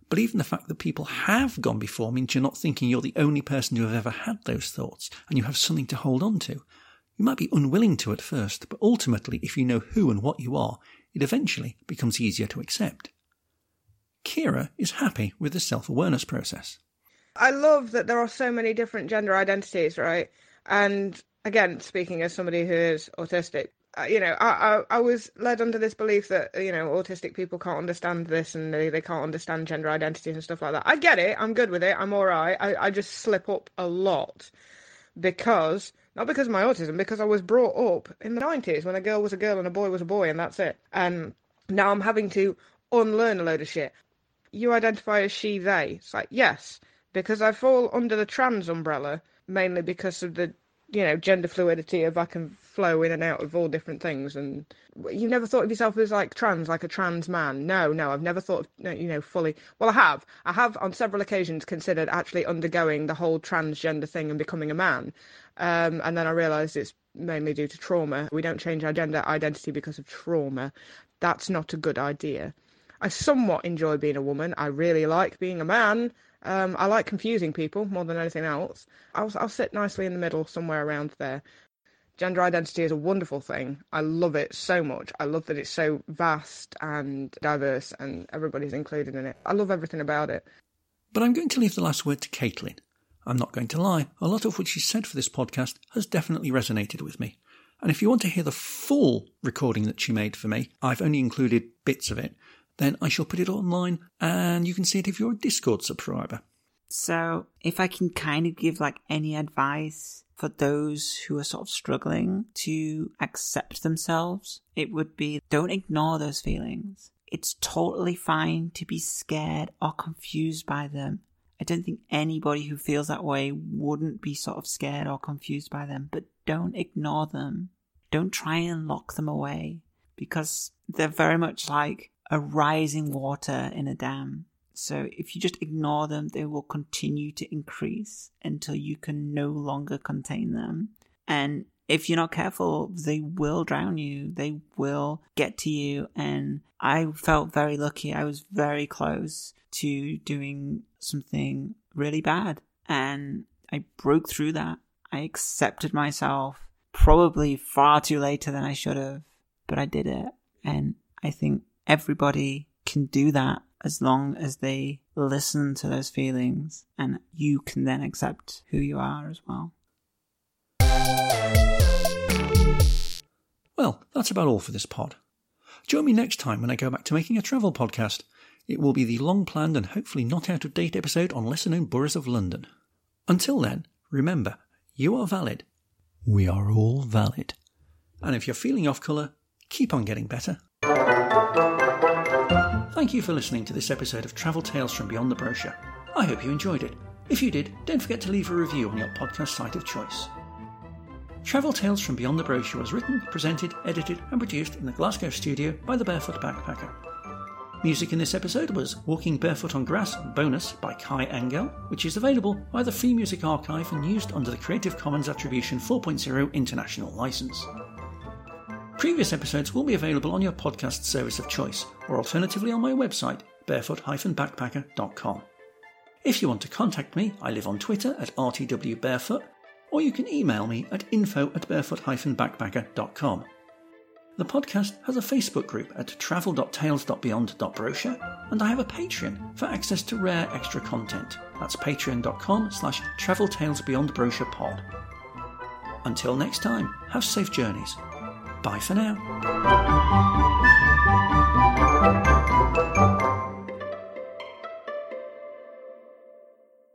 But even the fact that people have gone before means you're not thinking you're the only person who have ever had those thoughts, and you have something to hold on to. You might be unwilling to at first, but ultimately, if you know who and what you are, it eventually becomes easier to accept. Kira is happy with the self awareness process. I love that there are so many different gender identities, right? And again, speaking as somebody who is autistic, uh, you know, I, I, I was led under this belief that you know autistic people can't understand this and they, they can't understand gender identity and stuff like that. I get it. I'm good with it. I'm all right. I, I just slip up a lot because not because of my autism, because I was brought up in the 90s when a girl was a girl and a boy was a boy, and that's it. And now I'm having to unlearn a load of shit. You identify as she, they. It's like, yes, because I fall under the trans umbrella mainly because of the you know gender fluidity of I can flow in and out of all different things and you never thought of yourself as like trans like a trans man? No no I've never thought of you know fully well I have. I have on several occasions considered actually undergoing the whole transgender thing and becoming a man. Um, and then I realized it's mainly due to trauma. We don't change our gender identity because of trauma. That's not a good idea. I somewhat enjoy being a woman. I really like being a man um, I like confusing people more than anything else. I'll, I'll sit nicely in the middle, somewhere around there. Gender identity is a wonderful thing. I love it so much. I love that it's so vast and diverse and everybody's included in it. I love everything about it. But I'm going to leave the last word to Caitlin. I'm not going to lie, a lot of what she said for this podcast has definitely resonated with me. And if you want to hear the full recording that she made for me, I've only included bits of it, then I shall put it online and you can see it if you're a Discord subscriber. So, if I can kind of give like any advice for those who are sort of struggling to accept themselves, it would be don't ignore those feelings. It's totally fine to be scared or confused by them. I don't think anybody who feels that way wouldn't be sort of scared or confused by them, but don't ignore them. Don't try and lock them away because they're very much like a rising water in a dam. So if you just ignore them, they will continue to increase until you can no longer contain them. And if you're not careful, they will drown you. They will get to you. And I felt very lucky. I was very close to doing something really bad. And I broke through that. I accepted myself probably far too later than I should have, but I did it. And I think everybody can do that as long as they listen to those feelings and you can then accept who you are as well. Well, that's about all for this pod. Join me next time when I go back to making a travel podcast. It will be the long planned and hopefully not out of date episode on lesser known boroughs of London. Until then, remember, you are valid. We are all valid. And if you're feeling off colour, keep on getting better. Thank you for listening to this episode of Travel Tales from Beyond the Brochure. I hope you enjoyed it. If you did, don't forget to leave a review on your podcast site of choice. Travel Tales from Beyond the Brochure was written, presented, edited, and produced in the Glasgow studio by the Barefoot Backpacker. Music in this episode was Walking Barefoot on Grass Bonus by Kai Engel, which is available via the Free Music Archive and used under the Creative Commons Attribution 4.0 International License. Previous episodes will be available on your podcast service of choice, or alternatively on my website, barefoot-backpacker.com. If you want to contact me, I live on Twitter at rtwbarefoot, or you can email me at info at barefoot-backpacker.com. The podcast has a Facebook group at travel.tales.beyond.brochure, and I have a Patreon for access to rare extra content. That's patreon.com slash traveltalesbeyondbrochurepod. Until next time, have safe journeys. Bye for now.